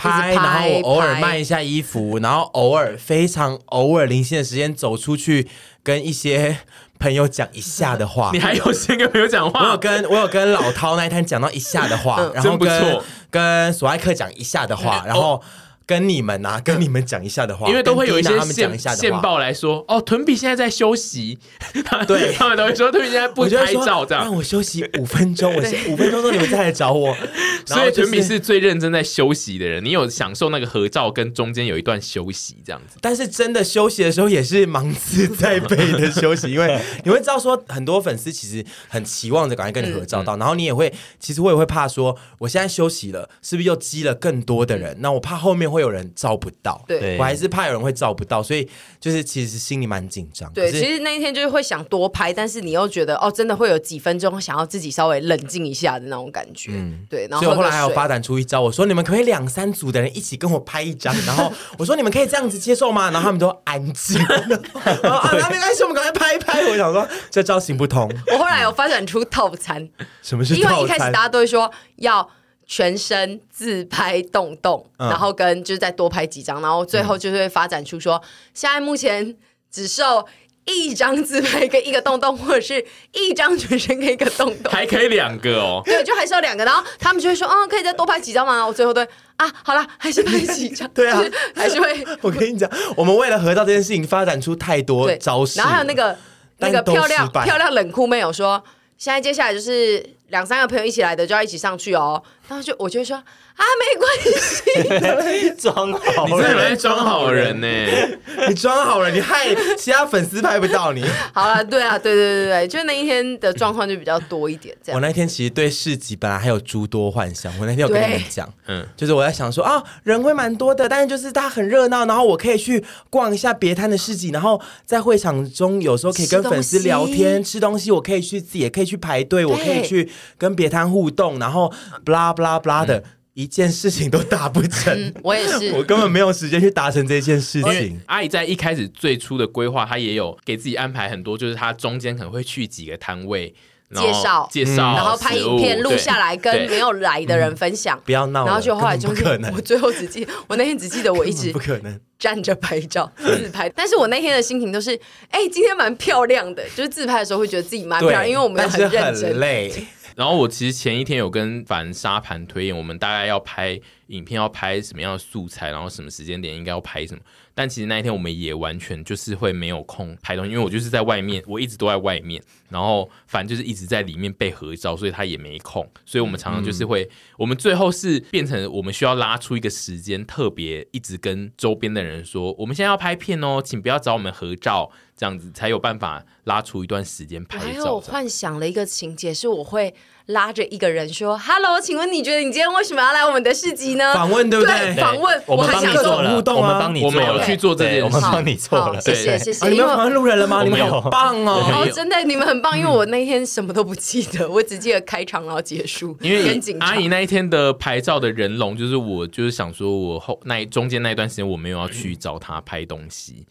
拍，然后偶尔卖一下衣服，然后偶尔非常偶尔零星的时间走出去跟一些朋友讲一下的话。(laughs) 你还有先跟朋友讲话？我有跟我有跟老涛那一摊讲到一下的话，嗯、(laughs) 然后跟跟索爱克讲一下的话，(laughs) 然后。跟你们啊，跟你们讲一下的话，因为都会有一些线线报来说，哦，屯比现在在休息，(laughs) 对。他们都会说屯比现在不拍照，这样。让我休息五分钟，(laughs) 我先五分钟之后你们再来找我。(laughs) 所以屯比是最认真在休息的人，你有享受那个合照跟中间有一段休息这样子，但是真的休息的时候也是忙自在背的休息，因为你会知道说很多粉丝其实很期望着赶快跟你合照到，然后你也会，其实我也会怕说我现在休息了，是不是又积了更多的人？那我怕后面会。会有人照不到，对，我还是怕有人会照不到，所以就是其实心里蛮紧张。对，其实那一天就是会想多拍，但是你又觉得哦，真的会有几分钟想要自己稍微冷静一下的那种感觉。嗯，对。然后所以后来还有发展出一招，我说你们可不可以两三组的人一起跟我拍一张？然后我说你们可以这样子接受吗？然后他们都安静。(laughs) 啊，没关系，我们赶快拍一拍。我想说这招行不通。我后来有发展出套餐，什么是套餐？因为一开始大家都会说要。全身自拍动动，嗯。然后跟就是再多拍几张，然后最后就是会发展出说，现在目前只售一张自拍跟一个洞洞，或者是一张全身跟一个洞洞，还可以两个哦。对，就还是有两个，然后他们就会说，嗯，可以再多拍几张吗？我最后对啊，好了，还是拍几张，(laughs) 对啊。就 (laughs) 是还是会。我跟你讲，我们为了合照这件事情发展出太多招式，然后还有那个那个漂亮漂亮冷酷妹有说，现在接下来就是两三个朋友一起来的就要一起上去哦，然后就我就说啊，没关系，(laughs) 装好你真的很爱人，装好人呢、(laughs) 你装好人，你害其他粉丝拍不到你。好了，对啊，对对对对，就那一天的状况就比较多一点，这样。我那天其实对市集本来还有诸多幻想，我那天有跟你们讲，嗯，就是我在想说啊，人会蛮多的，但是就是大家很热闹，然后我可以去逛一下别摊的市集，然后在会场中有时候可以跟粉丝聊天、吃东西，我可以去自己也可以去排队，我可以去跟别摊互动，然后 blah blah blah 的、一件事情都达不成，嗯，我也是，(laughs) 我根本没有时间去达成这件事情。阿姨在一开始最初的规划，她也有给自己安排很多，就是她中间可能会去几个摊位然后介绍介绍，然后拍影片录下来，跟没有来的人分享。不要闹，然后就后来就可能我最后只记，我那天只记得我一直 (laughs) 不可能。站着拍照 (laughs) 自拍，但是我那天的心情都是，哎、今天蛮漂亮的，就是自拍的时候会觉得自己蛮漂亮，因为我们有但是认真很。累。然后我其实前一天有跟凡沙盘推演，我们大概要拍影片，要拍什么样的素材，然后什么时间点应该要拍什么。但其实那一天我们也完全就是会没有空拍东西，因为我就是在外面，我一直都在外面，然后凡就是一直在里面被合照，所以他也没空。所以我们常常就是会，我们最后是变成我们需要拉出一个时间，特别一直跟周边的人说，我们现在要拍片哦，请不要找我们合照，这样子才有办法拉出一段时间拍我还有照。幻想了一个情节，是我会拉着一个人说：“Hello，请问你觉得你今天为什么要来我们的市集呢？”访问对不对？访问，我们很想说帮你做了，互动啊我们帮你我们有去做这件事。我们好帮你做好了，谢谢谢谢，啊，你们有访问路人了吗？你们我没有。好棒哦！哦，真的你们很棒，因为我那天什么都不记得，我只记得开场然后结束，(laughs) 因为跟警察阿姨那一天的拍照的人龙，就是我就是想说，我后那一中间那一段时间我没有要去找他拍东西。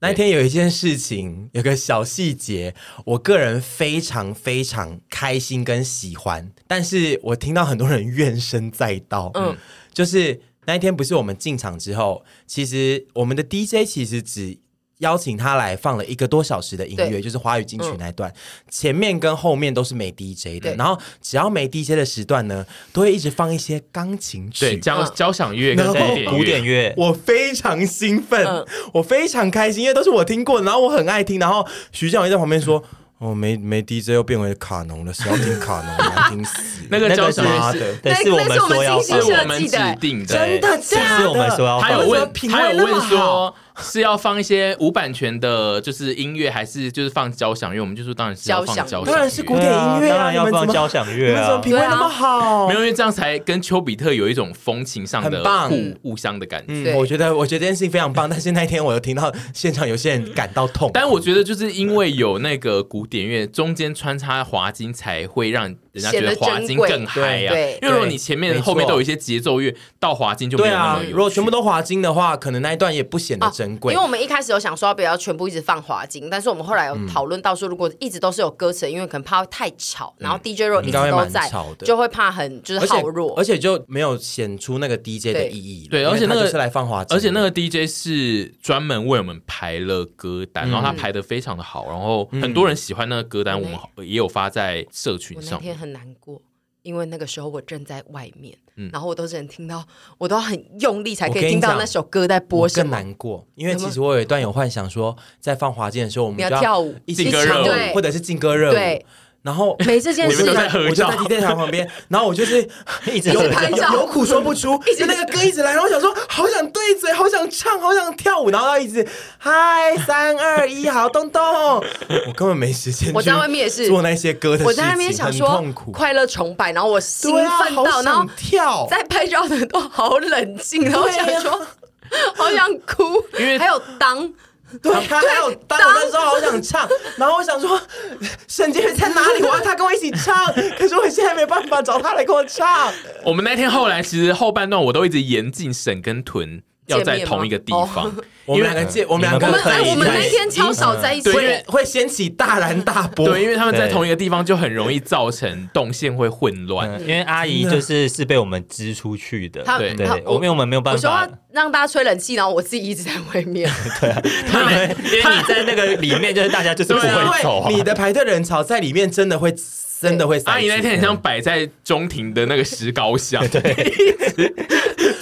那天有一件事情，有个小细节，我个人非常非常开心跟喜欢，但是我听到很多人怨声载道。嗯，就是那一天不是我们进场之后，其实我们的 DJ 其实只邀请他来放了一个多小时的音乐，就是华语金曲那段，前面跟后面都是没 DJ 的。然后只要没 DJ 的时段呢，都会一直放一些钢琴曲。对，交嗯交响乐跟然后古典古典乐，我非常兴奋，嗯我非常开心，因为都是我听过的，然后我很爱听。然后徐教授在旁边说：“哦，没没 DJ 又变为卡农了，谁要听卡农？难听死。(laughs) ”那个交响乐是妈的，但是我们说要是我们指定的，真的假的？是我们说要放他有问，品他有问说 (laughs) 是要放一些无版权的，就是音乐，还是就是放交响乐？我们就说当然是要放交响乐，当然是古典音乐当然要放交响乐啊你们怎么。品味那么好？没有，因为这样才跟丘比特有一种风情上的很棒互互相的感觉。嗯，我觉得我觉得这件事情非常棒，但是那一天我又听到现场有些人感到痛。但我觉得就是因为有那个古典乐，中间穿插华金，才会让人家觉得华金更嗨呀、啊。对因为如果你前面后面都有一些节奏乐，到华金就没有那么有啊。，如果全部都华金的话，可能那一段也不显得珍贵。因为我们一开始有想说要不要全部一直放华金，但是我们后来有讨论到说，如果一直都是有歌词，因为可能怕会太吵，然后 DJ 如果一直都在吵，的就会怕很就是耗弱，而且就没有显出那个 DJ 的意义。对而且那个是来放华金，而且那个 DJ 是专门为我们排了歌单，然后他排的非常的好，然后很多人喜欢那个歌单，我们也有发在社群上。我那天很难过，因为那个时候我正在外面，然后我都只能听到，我都很用力才可以听到那首歌在播更什么。难过，因为其实我有一段有幻想说，在放华健的时候，我们你要跳舞一起劲歌热舞或者是劲歌热舞。对，然后没这件事都在我就在 DJ 台旁边，(laughs) 然后我就是有 (laughs) 一直合拍照有有苦说不出，(laughs) 一直那个歌一直来，然后我想说好想对嘴，好想唱，好想跳舞，然后他一直嗨三二一好东东，我根本没时间。我在外面也是做那些歌的事情，我在外面想说痛苦，快乐崇拜，然后我兴对啊，好奋到，然后想跳，在拍照的都好冷静，然后我想说好想哭，因为还有当。对，他还有当我那时候好想唱，然后我想说沈杰在哪里？我要他跟我一起唱，可是我现在没办法找他来跟我唱。我们那天后来其实后半段我都一直严禁沈跟屯要在同一个地方，(laughs) 我们两个见，我们两个我们可以我们那天超少在一起，会会掀起大岚大波。对，因为他们在同一个地方，就很容易造成动线会混乱。因为阿姨就是是被我们支出去的，对。对，我因为我们没有办法。让大家吹冷气，然后我自己一直在外面。(laughs) 对啊，(laughs) 因为因为你在那个里面，就是大家就是不会走，你的排队人潮在里面真的会。真的会，阿姨那天很像摆在中庭的那个石膏像，对，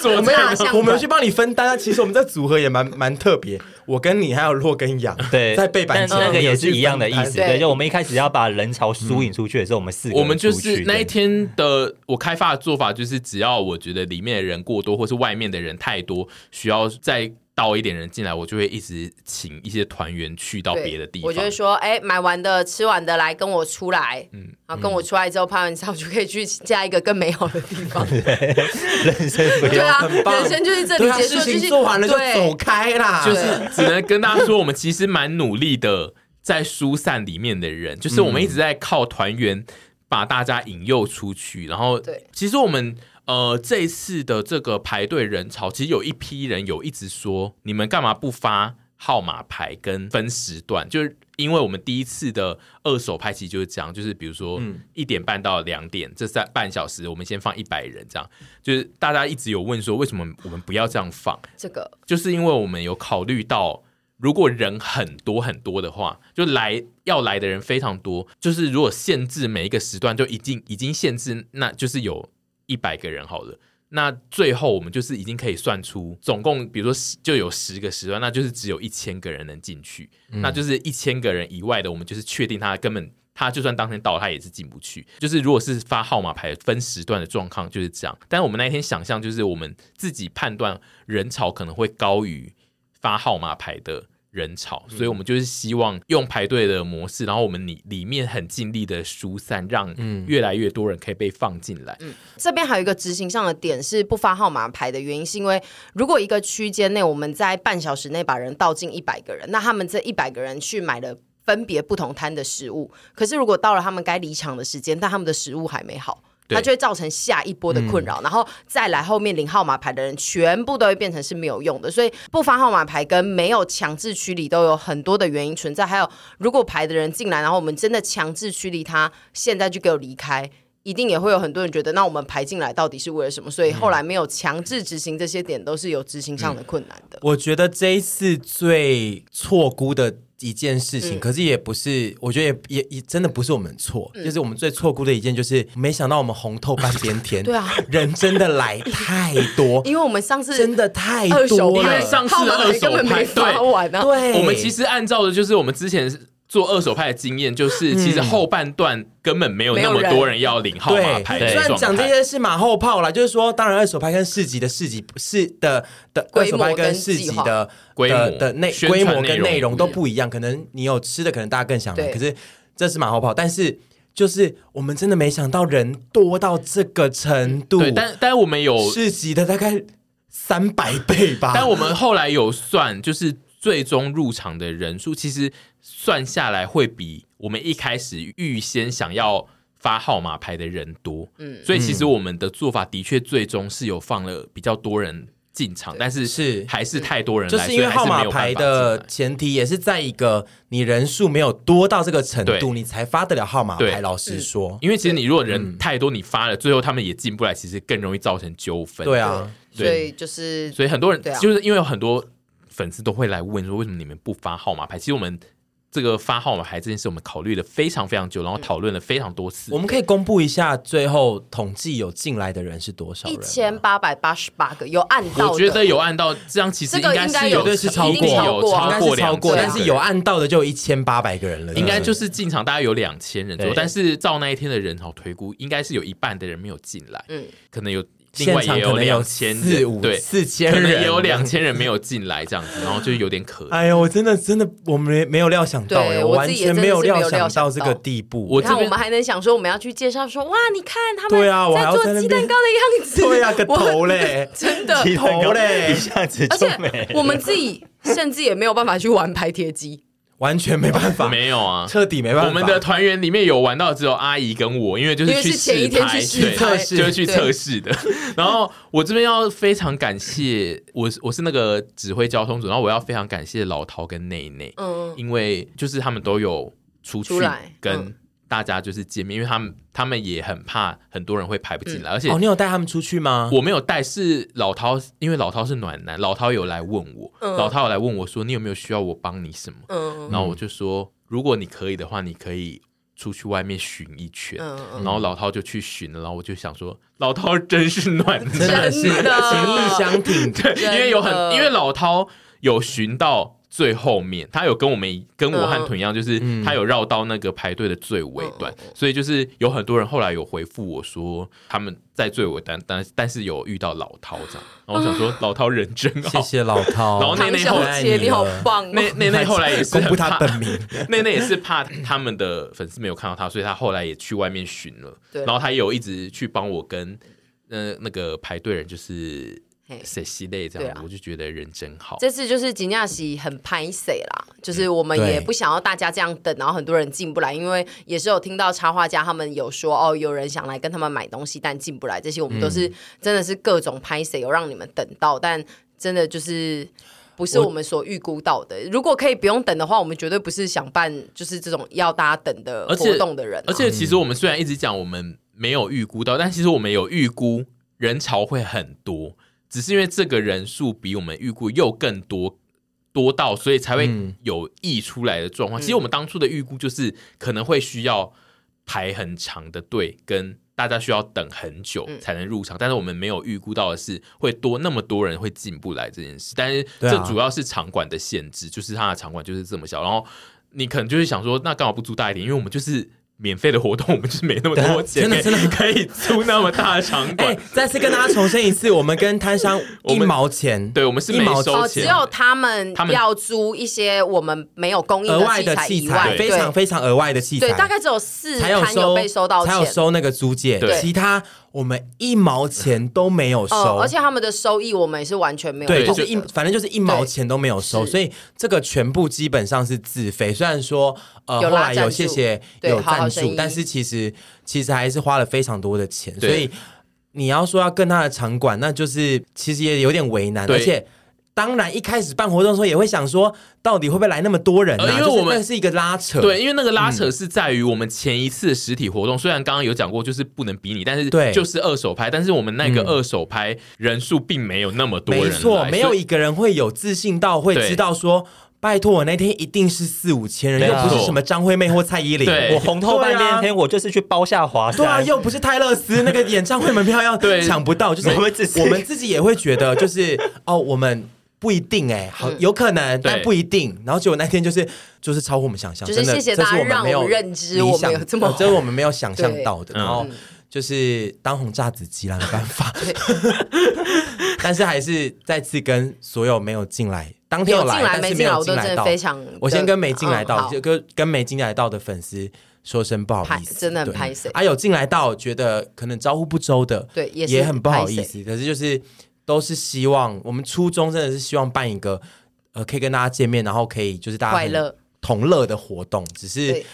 我们我们去帮你分担啊。其实我们这组合也蛮蛮特别，我跟你还有洛跟杨，对，在背板那个也是一样的意思。对，就我们一开始要把人潮疏引出去的时候，我们四个我们就是那一天的我开发的做法，就是只要我觉得里面的人过多，或是外面的人太多，需要在。倒一点人进来，我就会一直请一些团员去到别的地方。我就会说，哎、欸，买完的、吃完的，来跟我出来。嗯，然后跟我出来之后拍完照，就可以去下一个更美好的地方。(laughs) 人生不对啊，人生就是这里结束，事情做完了就走开啦。就是只能跟大家说，我们其实蛮努力的，在疏散里面的人。就是我们一直在靠团员把大家引诱出去。然后，对，其实我们。呃，这一次的这个排队人潮，其实有一批人有一直说，你们干嘛不发号码牌跟分时段？就是因为我们第一次的二手拍其实就是这样，就是比如说一点半到两点、嗯、这三半小时，我们先放一百人，这样就是大家一直有问说，为什么我们不要这样放？这个就是因为我们有考虑到，如果人很多很多的话，就来要来的人非常多，就是如果限制每一个时段就已经已经限制，那就是有。一百个人好了，那最后我们就是已经可以算出总共，比如说就有十个时段，那就是只有一千个人能进去，嗯、那就是一千个人以外的，我们就是确定他根本他就算当天到，他也是进不去。就是如果是发号码牌分时段的状况就是这样，但是我们那一天想象就是我们自己判断人潮可能会高于发号码牌的。人潮，所以我们就是希望用排队的模式，然后我们里里面很尽力的疏散，让越来越多人可以被放进来。嗯，这边还有一个执行上的点是不发号码牌的原因，是因为如果一个区间内我们在半小时内把人倒进一百个人，那他们这一百个人去买了分别不同摊的食物，可是如果到了他们该离场的时间，但他们的食物还没好。它就会造成下一波的困扰，嗯、然后再来后面领号码牌的人全部都会变成是没有用的，所以不发号码牌跟没有强制驱离都有很多的原因存在。还有，如果排的人进来，然后我们真的强制驱离他，现在就给我离开，一定也会有很多人觉得，那我们排进来到底是为了什么？所以后来没有强制执行这些点，都是有执行上的困难的。嗯、我觉得这一次最错估的。一件事情，嗯、可是也不是，我觉得也也也真的不是我们错，嗯、就是我们最错估的一件，就是没想到我们红透半边天，(laughs) 对啊，人真的来太多，(laughs) 因为我们上次真的太多了，因为上次的二手拍发完啊，对，对。我们其实按照的就是我们之前。做二手拍的经验就是，其实后半段根本没有那么多人要领号码牌。虽然讲这些是马后炮啦，就是说，当然二手拍跟市集的市集是的的二手拍跟市集的规模的内规模跟内容都不一样。可能你有吃的，可能大家更想买。可是这是马后炮，但是就是我们真的没想到人多到这个程度。对，但但我们有市集的大概三百倍吧。但我们后来有算，就是最终入场的人数其实。算下来会比我们一开始预先想要发号码牌的人多，嗯，所以其实我们的做法的确最终是有放了比较多人进场，但是是还是太多人来，就是因为号码牌的前提也是在一个你人数没有多到这个程度，你才发得了号码牌。老实说，因为其实你如果人太多，你发了，最后他们也进不来，其实更容易造成纠纷。对啊，所以就是所以很多人就是因为有很多粉丝都会来问说，为什么你们不发号码牌？其实我们。这个发号码牌这件事，我们考虑了非常非常久，然后讨论了非常多次。我们可以公布一下最后统计有进来的人是多少人？一千八百八十八个，有按到。我觉得有按到，这样其实应该是有，绝对是超过，有超过超过，但是有按到的就一千八百个人了。应该就是进场大概有两千人左右，但是照那一天的人潮推估，应该是有一半的人没有进来。嗯，可能有。另外也有两千四五对四千人，可能也有两千人没有进来这样子，然后就有点可。哎呦，我真的真的，我们没没有料想到，我完全没有料想到这个地步。我看我们还能想说，我们要去介绍说，哇，你看他们对啊，我还要做鸡蛋糕的样子，对啊，个头嘞，真的头嘞，一下子而且。我们自己甚至也没有办法去玩拍贴机。完全没办法，没有啊，彻底没办法。我们的团员里面有玩到只有阿姨跟我，因为就是去试拍，去，测试就是去测试的。(laughs) 然后我这边要非常感谢我，我是那个指挥交通组，然后我要非常感谢老陶跟内内，嗯，因为就是他们都有出去跟大家就是见面，因为他们他们也很怕很多人会排不进来，而且哦，你有带他们出去吗？我没有带，是老涛，因为老涛是暖男，老涛有来问我，老涛有来问我说，你有没有需要我帮你什么？嗯，然后我就说，如果你可以的话，你可以出去外面巡一圈，然后老涛就去巡了，然后我就想说，老涛真是暖男，(laughs) 真的。是 (laughs) 情义相挺，对，因为有很，因为老涛有巡到。最后面，他有跟我们跟我和屯一样，就是他有绕到那个排队的最尾端，嗯、所以就是有很多人后来有回复我说他们在最尾端，但但是有遇到老涛这样，然后我想说老涛人真好，谢谢老涛。然后内内后来你好棒，内内内后来也是公布他本名，(laughs) 内内也是怕他们的粉丝没有看到他，所以他后来也去外面寻了，然后他也有一直去帮我跟呃那个排队人就是。谁系列这样，啊、我就觉得人真好。这次就是金亚喜很拍谁啦，就是我们也不想要大家这样等，然后很多人进不来，因为也是有听到插画家他们有说哦，有人想来跟他们买东西，但进不来。这些我们都是真的是各种拍谁，有让你们等到，但真的就是不是我们所预估到的。如果可以不用等的话，我们绝对不是想办就是这种要大家等的活动的人，啊而。而且其实我们虽然一直讲我们没有预估到，但其实我们有预估人潮会很多。只是因为这个人数比我们预估又更多多到，所以才会有溢出来的状况。嗯、其实我们当初的预估就是可能会需要排很长的队，跟大家需要等很久才能入场。嗯、但是我们没有预估到的是会多那么多人会进不来这件事。但是这主要是场馆的限制，就是它的场馆就是这么小。然后你可能就是想说，那刚好不租大一点，因为我们就是。免费的活动，我们就是没那么多钱，真的真的。可以租那么大的场馆。(laughs) 再次跟大家重申一次，我们跟摊商 (laughs) 一毛钱，对，我们是没收钱，只有他们要租一些我们没有供应额外的器材，非常非常额外的器材，对，大概只有四摊有被收到，才有收那个租借，其他我们一毛钱都没有收，而且他们的收益我们也是完全没有，对，就是一反正就是一毛钱都没有收，所以这个全部基本上是自费。虽然说呃后来有谢谢有赞助，但是其实。其实其实还是花了非常多的钱，所以你要说要跟他的场馆，那就是其实也有点为难。而且当然一开始办活动的时候也会想说，到底会不会来那么多人呢、啊？因为我们是一个拉扯，对，因为那个拉扯是在于我们前一次实体活动，嗯、虽然刚刚有讲过就是不能比你，但是对，就是二手拍，但是我们那个二手拍人数并没有那么多人，没错，没有一个人会有自信到会知道说。拜托，我那天一定是四五千人，又不是什么张惠妹或蔡依林。我红透半边天，我就是去包下华山。对啊，又不是泰勒斯，那个演唱会门票要 (laughs) 抢不到，就是我们自己也会觉得，就是哦，我们不一定哎，好有可能，但不一定。然后结果那天就是就是超乎我们想象，就是谢谢大家让我们认知我们有这么，这是我们没有想象到的。然后就是当红炸子鸡啦，没办法。(laughs) (laughs) 但是还是再次跟所有没有进来。当天有来，但是没有进来到。我先跟没进来到，就跟跟没进来到的粉丝说声不好意思，真的很拍谁。还有进来到觉得可能招呼不周的，对，也很不好意思。可是就是都是希望我们初衷真的是希望办一个呃，可以跟大家见面，然后可以就是大家快乐同乐的活动。只是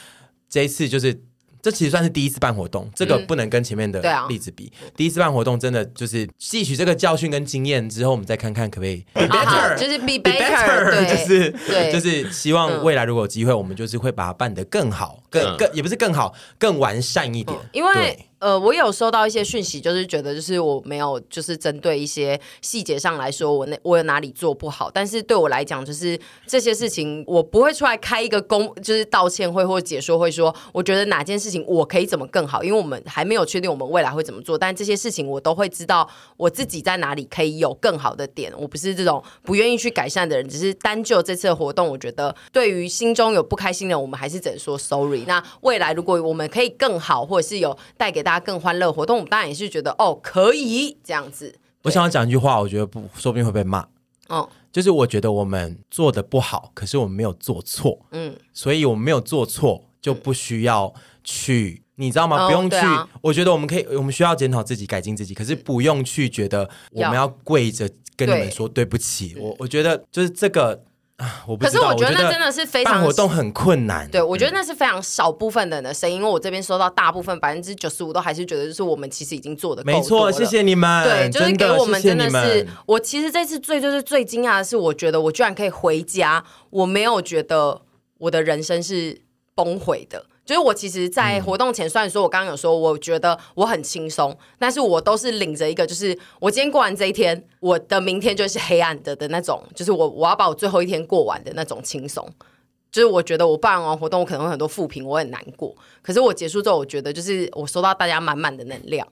这一次就是。这其实算是第一次办活动，这个不能跟前面的例子比。第一次办活动真的就是吸取这个教训跟经验之后，我们再看看可不可以 better，就是 be better，就是就是希望未来如果有机会，我们就是会把它办得更好，更更也不是更好，更完善一点，因为。呃，我有收到一些讯息，就是觉得就是我没有就是针对一些细节上来说，我那我有哪里做不好。但是对我来讲，就是这些事情我不会出来开一个公就是道歉会或解说会说，我觉得哪件事情我可以怎么更好，因为我们还没有确定我们未来会怎么做。但这些事情我都会知道我自己在哪里可以有更好的点。我不是这种不愿意去改善的人，只是单就这次活动，我觉得对于心中有不开心的，我们还是只能说 sorry。那未来如果我们可以更好，或者是有带给大家更欢乐活动，我们当然也是觉得哦，可以这样子。我想要讲一句话，我觉得不，说不定会被骂。哦，就是我觉得我们做的不好，可是我们没有做错。嗯，所以我们没有做错，就不需要去，嗯、你知道吗？不用去。我觉得我们可以，我们需要检讨自己，改进自己，可是不用去觉得我们要跪着跟你们说对不起。我我觉得就是这个。我不知道。可是我觉得那真的是非常活动很困难。对，我觉得那是非常少部分的人的声音，因为我这边收到大部分百分之九十五都还是觉得，就是我们其实已经做的够没错，谢谢你们。对，就是给我们真的是，我其实这次最就是最惊讶的是，我觉得我居然可以回家，我没有觉得我的人生是崩毁的。就是我其实，在活动前，虽然说我刚刚有说，我觉得我很轻松，但是我都是领着一个，就是我今天过完这一天，我的明天就是黑暗的的那种，就是我我要把我最后一天过完的那种轻松。就是我觉得我办完活动，我可能会很多负评，我很难过。可是我结束之后，我觉得就是我收到大家满满的能量。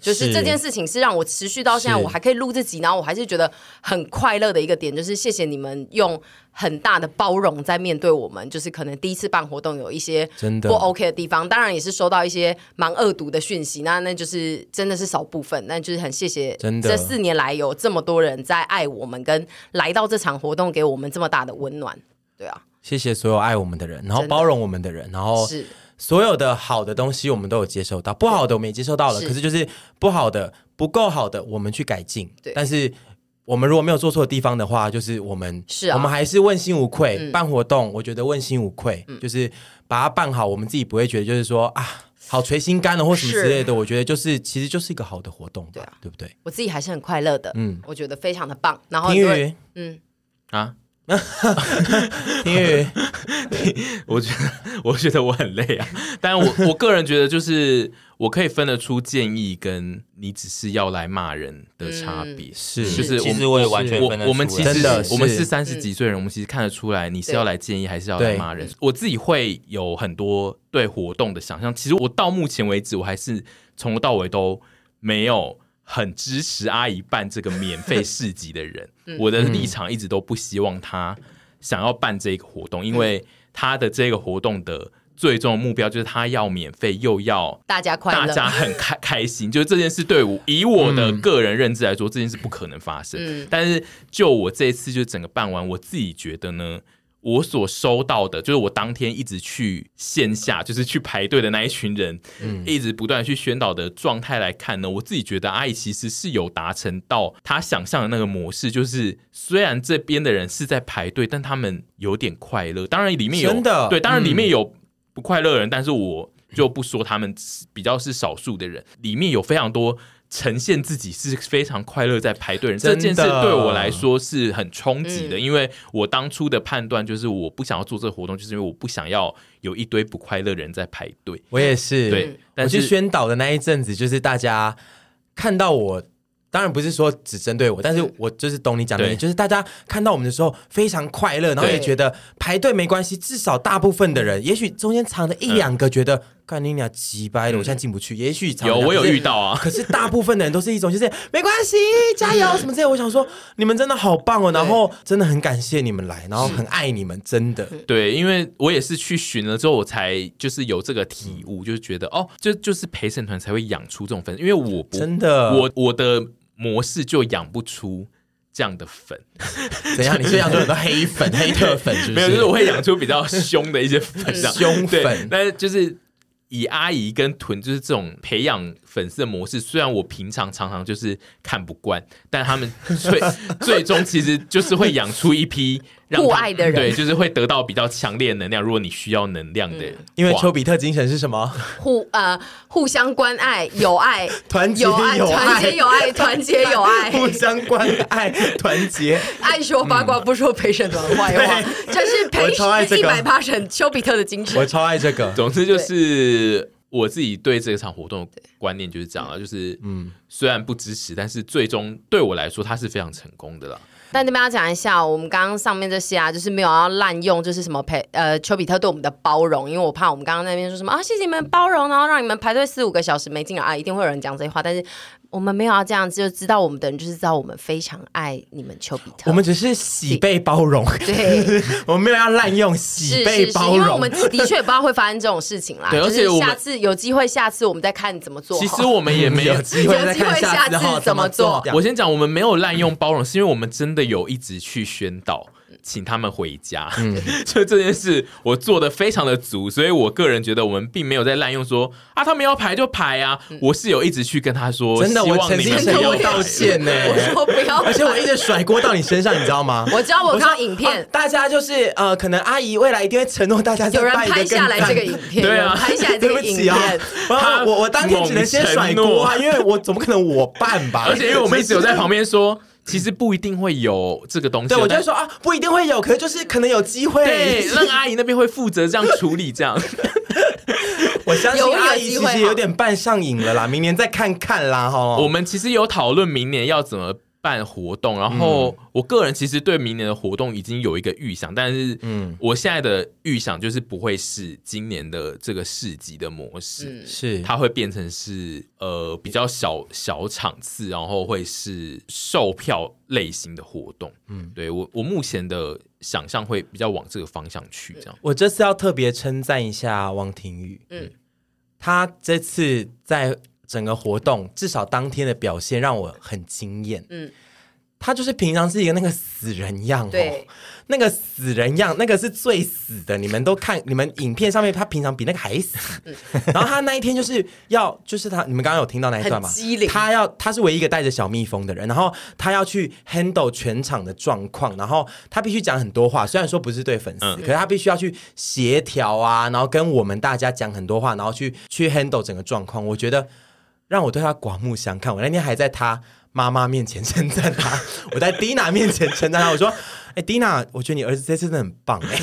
就是这件事情是让我持续到现在，我还可以录自己，然后我还是觉得很快乐的一个点，就是谢谢你们用很大的包容在面对我们，就是可能第一次办活动有一些不 OK 的地方，当然也是收到一些蛮恶毒的讯息，那那就是真的是少部分，那就是很谢谢真的。这四年来有这么多人在爱我们，跟来到这场活动给我们这么大的温暖，对啊，谢谢所有爱我们的人，然后包容我们的人，然后是。所有的好的东西我们都有接受到，不好的我们也接受到了。是可是就是不好的、不够好的，我们去改进。对但是我们如果没有做错的地方的话，就是我们是、啊、我们还是问心无愧。嗯、办活动，我觉得问心无愧，嗯、就是把它办好，我们自己不会觉得就是说啊，好捶心肝了或什么之类的。我觉得就是其实就是一个好的活动，对啊，对不对？我自己还是很快乐的，嗯，我觉得非常的棒。然后嗯啊。(laughs) 因为我觉得，我觉得我很累啊。但我 (laughs) 我个人觉得，就是我可以分得出建议跟你只是要来骂人的差别。嗯、是，就是其实我也完全分得出来。我们其实我们是三十几岁人，我们其实看得出来，你是要来建议还是要来骂人。我自己会有很多对活动的想象。其实我到目前为止，我还是从头到尾都没有。很支持阿姨办这个免费市集的人，(laughs) 嗯、我的立场一直都不希望他想要办这个活动，嗯、因为他的这个活动的最终目标就是他要免费又要大家快乐，大家很开开心。就是这件事对我以我的个人认知来说，嗯、这件事不可能发生。嗯、但是就我这一次就整个办完，我自己觉得呢。我所收到的，就是我当天一直去线下，就是去排队的那一群人，嗯，一直不断去宣导的状态来看呢，我自己觉得阿姨其实是有达成到她想象的那个模式，就是虽然这边的人是在排队，但他们有点快乐。当然里面有真的对，当然里面有不快乐的人，嗯，但是我就不说他们比较是少数的人，里面有非常多。呈现自己是非常快乐在排队人，的。这件事对我来说是很冲击的，嗯、因为我当初的判断就是我不想要做这个活动，就是因为我不想要有一堆不快乐的人在排队。我也是，对，但是宣导的那一阵子，就是大家看到我。当然不是说只针对我，但是我就是懂你讲的，就是大家看到我们的时候非常快乐，然后也觉得排队没关系，至少大部分的人，也许中间藏了一两个觉得，干你俩急掰了，我现在进不去。也许有我有遇到啊，(laughs) 可是大部分的人都是一种就是没关系，加油什么之类。我想说你们真的好棒哦，然后真的很感谢你们来，然后很爱你们，真的。对，因为我也是去寻了之后，我才就是有这个体悟，就是觉得哦，就就是陪审团才会养出这种粉，因为我不真的我我的。模式就养不出这样的粉，(laughs) 怎样？你是养出很多黑粉、(laughs) 黑特粉是不是？没有，就是我会养出比较凶的一些粉，凶粉。但是就是以阿姨跟屯就是这种培养粉丝的模式，虽然我平常常常就是看不惯，但他们最 (laughs) 最终其实就是会养出一批。互爱的人，对，就是会得到比较强烈的能量。如果你需要能量的因为丘比特精神是什么？互呃互相关 (laughs) 爱，友爱，团结友爱，团结友爱，团结友爱，互相关爱，团结。爱说八卦，不说陪审团坏话，这是陪审一百八神丘比特的精神。我超爱这个。总之就是我自己对这场活动的观念就是这样了，就是嗯，虽然不支持，但是最终对我来说，它是非常成功的啦。但这边要讲一下，我们刚刚上面这些啊，就是没有要滥用，就是什么陪呃丘比特对我们的包容，因为我怕我们刚刚那边说什么啊，谢谢你们包容，然后让你们排队四五个小时没进来啊，一定会有人讲这些话，但是。我们没有要这样，就知道我们的人就是知道我们非常爱你们丘比特。我们只是喜被包容，对，我们没有要滥用喜被包容。因为我们的确也不知道会发生这种事情啦。对，而且下次有机会，下次我们再看怎么做。其实我们也没有机会再看下次怎么做。我先讲，我们没有滥用包容，是因为我们真的有一直去宣导。请他们回家。嗯，(laughs) 就这件事我做的非常的足，所以我个人觉得我们并没有在滥用说啊，他们要排就排啊。嗯、我是有一直去跟他说，真的，我曾经想要道歉呢。(laughs) 我说 (laughs) 不要，而且我一直甩锅到你身上，你知道吗？我知道我看影片、啊，大家就是呃，可能阿姨未来一定会承诺大家有人拍下来这个影片，对啊，拍下来这个影片。啊我我当天只能先甩锅啊，因为我怎么可能我办吧？而且因为我们一直有在旁边说。其实不一定会有这个东西，对，我就说啊，不一定会有，可是就是可能有机会，对，让阿姨那边会负责这样处理，这样。我相信阿姨其实有点办上瘾了啦，明年再看看啦，哈。我们其实有讨论明年要怎么。办活动，然后我个人其实对明年的活动已经有一个预想，但是，嗯，我现在的预想就是不会是今年的这个市集的模式，是。它会变成是呃比较小小场次，然后会是售票类型的活动，嗯，对我我目前的想象会比较往这个方向去，这样。我这次要特别称赞一下王婷宇，嗯，他这次在。整个活动至少当天的表现让我很惊艳。嗯，他就是平常是一个那个死人样，对，那个死人样，那个是最死的。你们都看，(laughs) 你们影片上面他平常比那个还死。嗯、然后他那一天就是要，就是他，你们刚刚有听到那一段吗？他要，他是唯一一个带着小蜜蜂的人，然后他要去 handle 全场的状况，然后他必须讲很多话。虽然说不是对粉丝，嗯、可是他必须要去协调啊，然后跟我们大家讲很多话，然后去去 handle 整个状况。我觉得。让我对他刮目相看。我那天还在他妈妈面前称赞他，(laughs) 我在 Dina 面前称赞他。我说：“哎、欸、，Dina，我觉得你儿子这次真的很棒。”哎，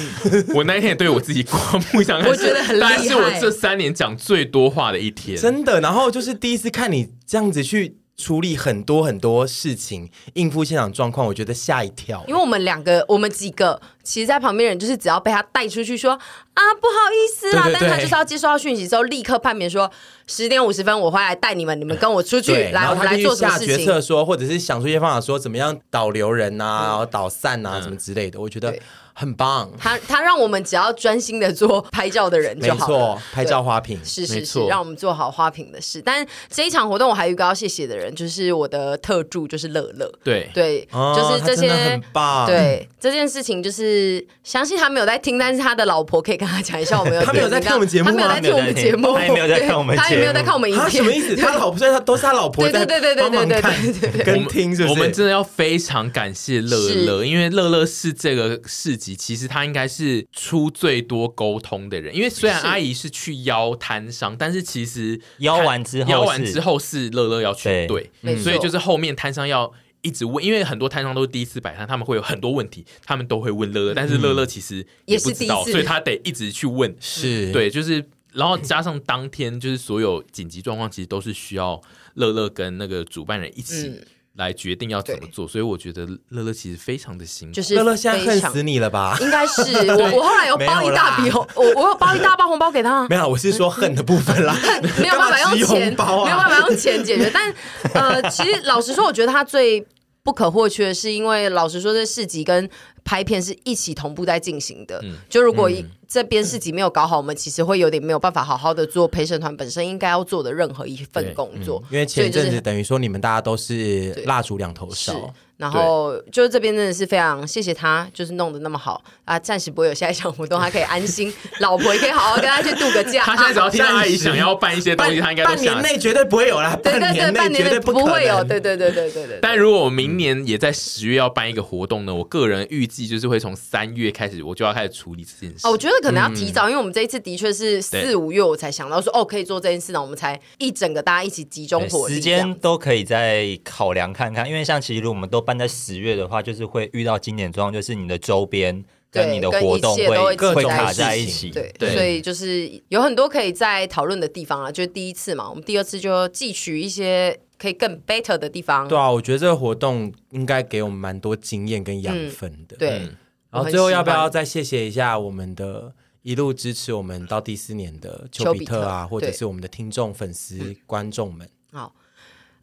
我那一天也对我自己刮目相看，(laughs) 我觉得很厉害，是我这三年讲最多话的一天，真的。然后就是第一次看你这样子去。处理很多很多事情，应付现场状况，我觉得吓一跳。因为我们两个，我们几个，其实，在旁边人就是只要被他带出去说啊，不好意思啦，对对对，但是他就是要接收到讯息之后，立刻判别说十点五十分我会来带你们，你们跟我出去来，我们来做什么事情？决策说，或者是想出一些方法，说怎么样导流人啊，导散啊，什么之类的。我觉得。很棒，他他让我们只要专心的做拍照的人就好了，没错，拍照花瓶是是是，让我们做好花瓶的事。但这一场活动我还有一个要谢谢的人，就是我的特助，就是乐乐。对对，就是这些很棒。对这件事情，就是相信他没有在听，但是他的老婆可以跟他讲一下，我们有 (laughs) 他没有在看我们节目，他没有在听我们节目，他也没有在看我们，他也没有在看我们影片。什么意思？他老婆在，他都是他老婆在对对对对对对对跟听，是不是？我们真的要非常感谢乐乐，因为乐乐是这个市集，其实他应该。是出最多沟通的人，因为虽然阿姨是去邀摊商，但是其实邀完之后，邀完之后是乐乐要去对，所以就是后面摊商要一直问，因为很多摊商都是第一次摆摊，他们会有很多问题，他们都会问乐乐，但是乐乐其实也不知道，所以他得一直去问，是对，就是然后加上当天就是所有紧急状况，其实都是需要乐乐跟那个主办人一起。嗯来决定要怎么做，所以我觉得乐乐其实非常的辛苦。就是乐乐现在恨死你了吧？应该是 (laughs) 我，我后来有包一大笔红，我我有包一大包红包给他。没有，我是说恨的部分啦，(laughs) 没有办法用钱，(laughs) 啊、没有办法用钱解决。但呃，其实老实说，我觉得他最不可或缺的是，因为老实说，这市集跟拍片是一起同步在进行的。嗯、就如果一。嗯这边市集没有搞好，我们其实会有点没有办法好好的做陪审团本身应该要做的任何一份工作。嗯、因为前一阵子等于说你们大家都是蜡烛两头烧。然后就是这边真的是非常谢谢他，就是弄得那么好啊！暂时不会有下一场活动，他可以安心，老婆也可以好好跟他去度个假。(laughs) 他现在只要听到阿姨想要办一些东西，他应该都半年内绝对不会有啦。对对对，半年内不会有。对对对对对对。但如果我明年也在十月要办一个活动呢？我个人预计就是会从三月开始，我就要开始处理这件事。哦，我觉得可能要提早，因为我们这一次的确是四五月我才想到说哦可以做这件事呢，我们才一整个大家一起集中火力，时间都可以再考量看看。因为像其实如果我们都办在十月的。话就是会遇到经典状况，就是你的周边跟你的活动会会卡在一起，对，所以就是有很多可以在讨论的地方啊。就是第一次嘛，我们第二次就汲取一些可以更 better 的地方。对啊，我觉得这个活动应该给我们蛮多经验跟养分的。对，然后最后要不要再谢谢一下我们的一路支持我们到第四年的丘比特啊，或者是我们的听众、粉丝、观众们。好。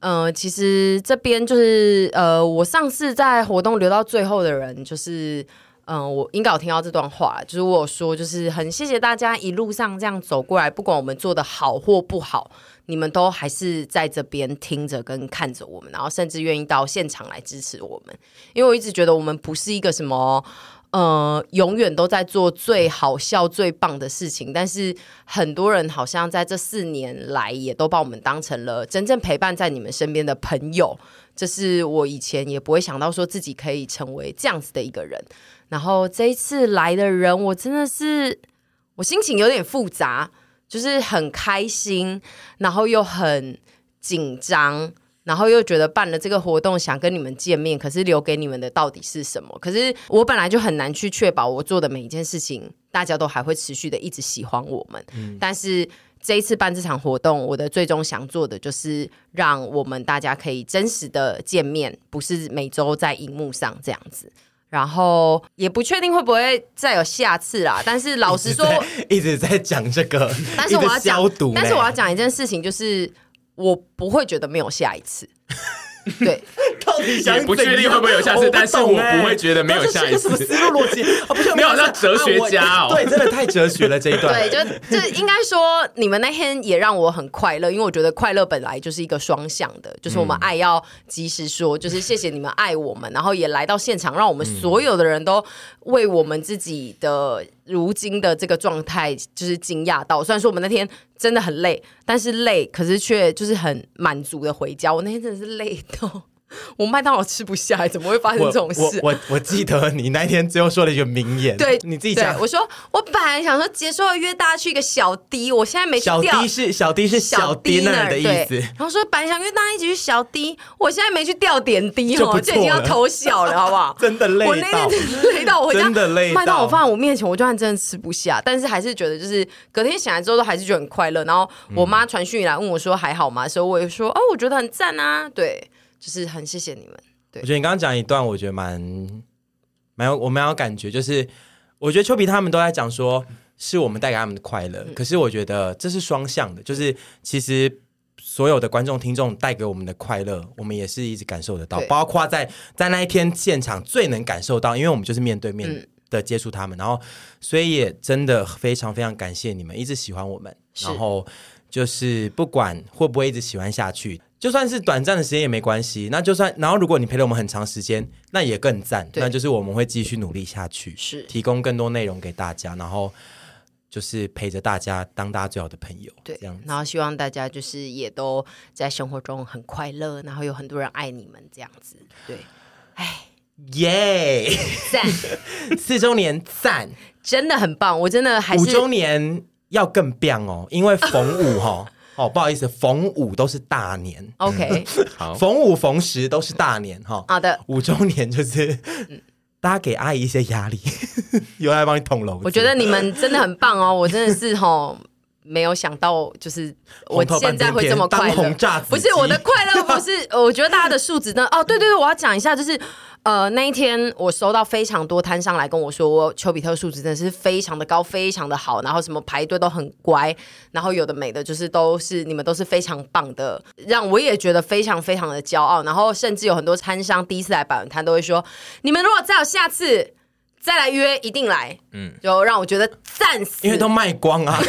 呃，其实这边就是呃，我上次在活动留到最后的人，就是嗯、我应该有听到这段话，就是我有说，就是很谢谢大家一路上这样走过来，不管我们做的好或不好，你们都还是在这边听着跟看着我们，然后甚至愿意到现场来支持我们，因为我一直觉得我们不是一个什么呃，永远都在做最好笑、最棒的事情，但是很多人好像在这四年来也都把我们当成了真正陪伴在你们身边的朋友。这是我以前也不会想到说自己可以成为这样子的一个人。然后这一次来的人，我真的是我心情有点复杂，就是很开心，然后又很紧张。然后又觉得办了这个活动，想跟你们见面，可是留给你们的到底是什么？可是我本来就很难去确保我做的每一件事情，大家都还会持续的一直喜欢我们。嗯。但是这一次办这场活动，我的最终想做的就是让我们大家可以真实的见面，不是每周在荧幕上这样子。然后也不确定会不会再有下次啦。但是老实说，一直在讲这个，但是我要讲，但是我要讲一件事情，就是。我不会觉得没有下一次，对，(laughs) 到底想不确定会不会有下次，欸、但是我不会觉得没有下一次。什么思路逻辑？(laughs) 哦，不是，没有像哲学家哦，对，真的太哲学了这一段。(laughs) 对，就就应该说，你们那天也让我很快乐，因为我觉得快乐本来就是一个双向的，就是我们爱要及时说，就是谢谢你们爱我们，然后也来到现场，让我们所有的人都为我们自己的。如今的这个状态，就是惊讶到。虽然说我们那天真的很累，但是累，可是却就是很满足的回家。我那天真的是累到。(laughs) 我麦当劳吃不下，怎么会发生这种事？我我，我记得你那天最后说了一个名言，对，你自己讲。我说我本来想说结束了约大家去一个小 D，我现在没去掉。小 D 是小 D 是小 dinner 的意思。然后说本来想约大家一起去小 D，我现在没去掉点滴哦，就已经要偷小了，好不好？(laughs) 真的累，我那天累到我回家，真的累。麦当劳放在我面前，我就算真的吃不下，但是还是觉得就是隔天醒来之后都还是觉得很快乐。然后我妈传讯来问我说还好吗？所以我也说哦，我觉得很赞啊，对，就是很谢谢你们。对。我觉得你刚刚讲一段，我觉得蛮蛮有我蛮有感觉，就是我觉得丘比他们都在讲说，是我们带给他们的快乐，可是我觉得这是双向的，就是其实所有的观众听众带给我们的快乐，我们也是一直感受得到，包括在在那一天现场最能感受到，因为我们就是面对面的接触他们，然后所以也真的非常非常感谢你们一直喜欢我们，然后就是不管会不会一直喜欢下去。就算是短暂的时间也没关系，那就算，然后如果你陪了我们很长时间，那也更赞。那就是我们会继续努力下去，是提供更多内容给大家，然后就是陪着大家，当大家最好的朋友。对，这样。然后希望大家就是也都在生活中很快乐，然后有很多人爱你们这样子。对，哎，耶，赞，(laughs) 四周年赞，真的很棒，我真的还是五周年要更棒哦，因为逢五哈。哦，不好意思，逢五都是大年。OK，(laughs) 好，逢五逢十都是大年哈。好的，五周年就是，嗯、大家给阿姨一些压力，(laughs) 有人来帮你捅娄。我觉得你们真的很棒哦，我真的是吼。没有想到，就是我现在会这么快乐。不是我的快乐，不是我觉得大家的素质呢。哦，对对对，我要讲一下，就是呃那一天我收到非常多摊商来跟我说，丘比特数值真的是非常的高，非常的好，然后什么排队都很乖，然后有的没的，就是都是你们都是非常棒的，让我也觉得非常非常的骄傲。然后甚至有很多摊商第一次来摆摊都会说，你们如果再有下次。再来约，一定来，嗯，就让我觉得暂时，因为都卖光啊。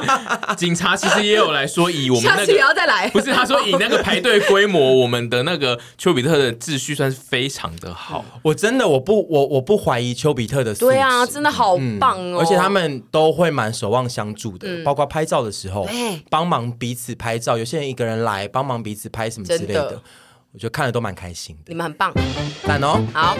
(laughs) 警察其实也有来说，以我们那个下次也要再来，不是他说以那个排队规模，我们的那个丘比特的秩序算是非常的好。我真的我不我我不怀疑丘比特的，对啊，真的好棒哦，而且他们都会蛮守望相助的，包括拍照的时候，帮忙彼此拍照。有些人一个人来帮忙彼此拍什么之类的，我觉得看了都蛮开心的。你们很棒，赞哦，好。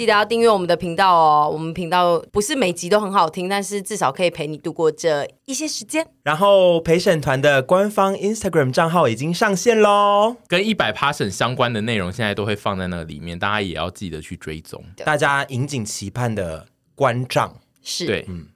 记得要订阅我们的频道哦！我们频道不是每集都很好听，但是至少可以陪你度过这一些时间。然后陪审团的官方 Instagram 账号已经上线喽，跟一百 Passion 相关的内容现在都会放在那里面，大家也要记得去追踪。大家引颈期盼的关账是，对，嗯，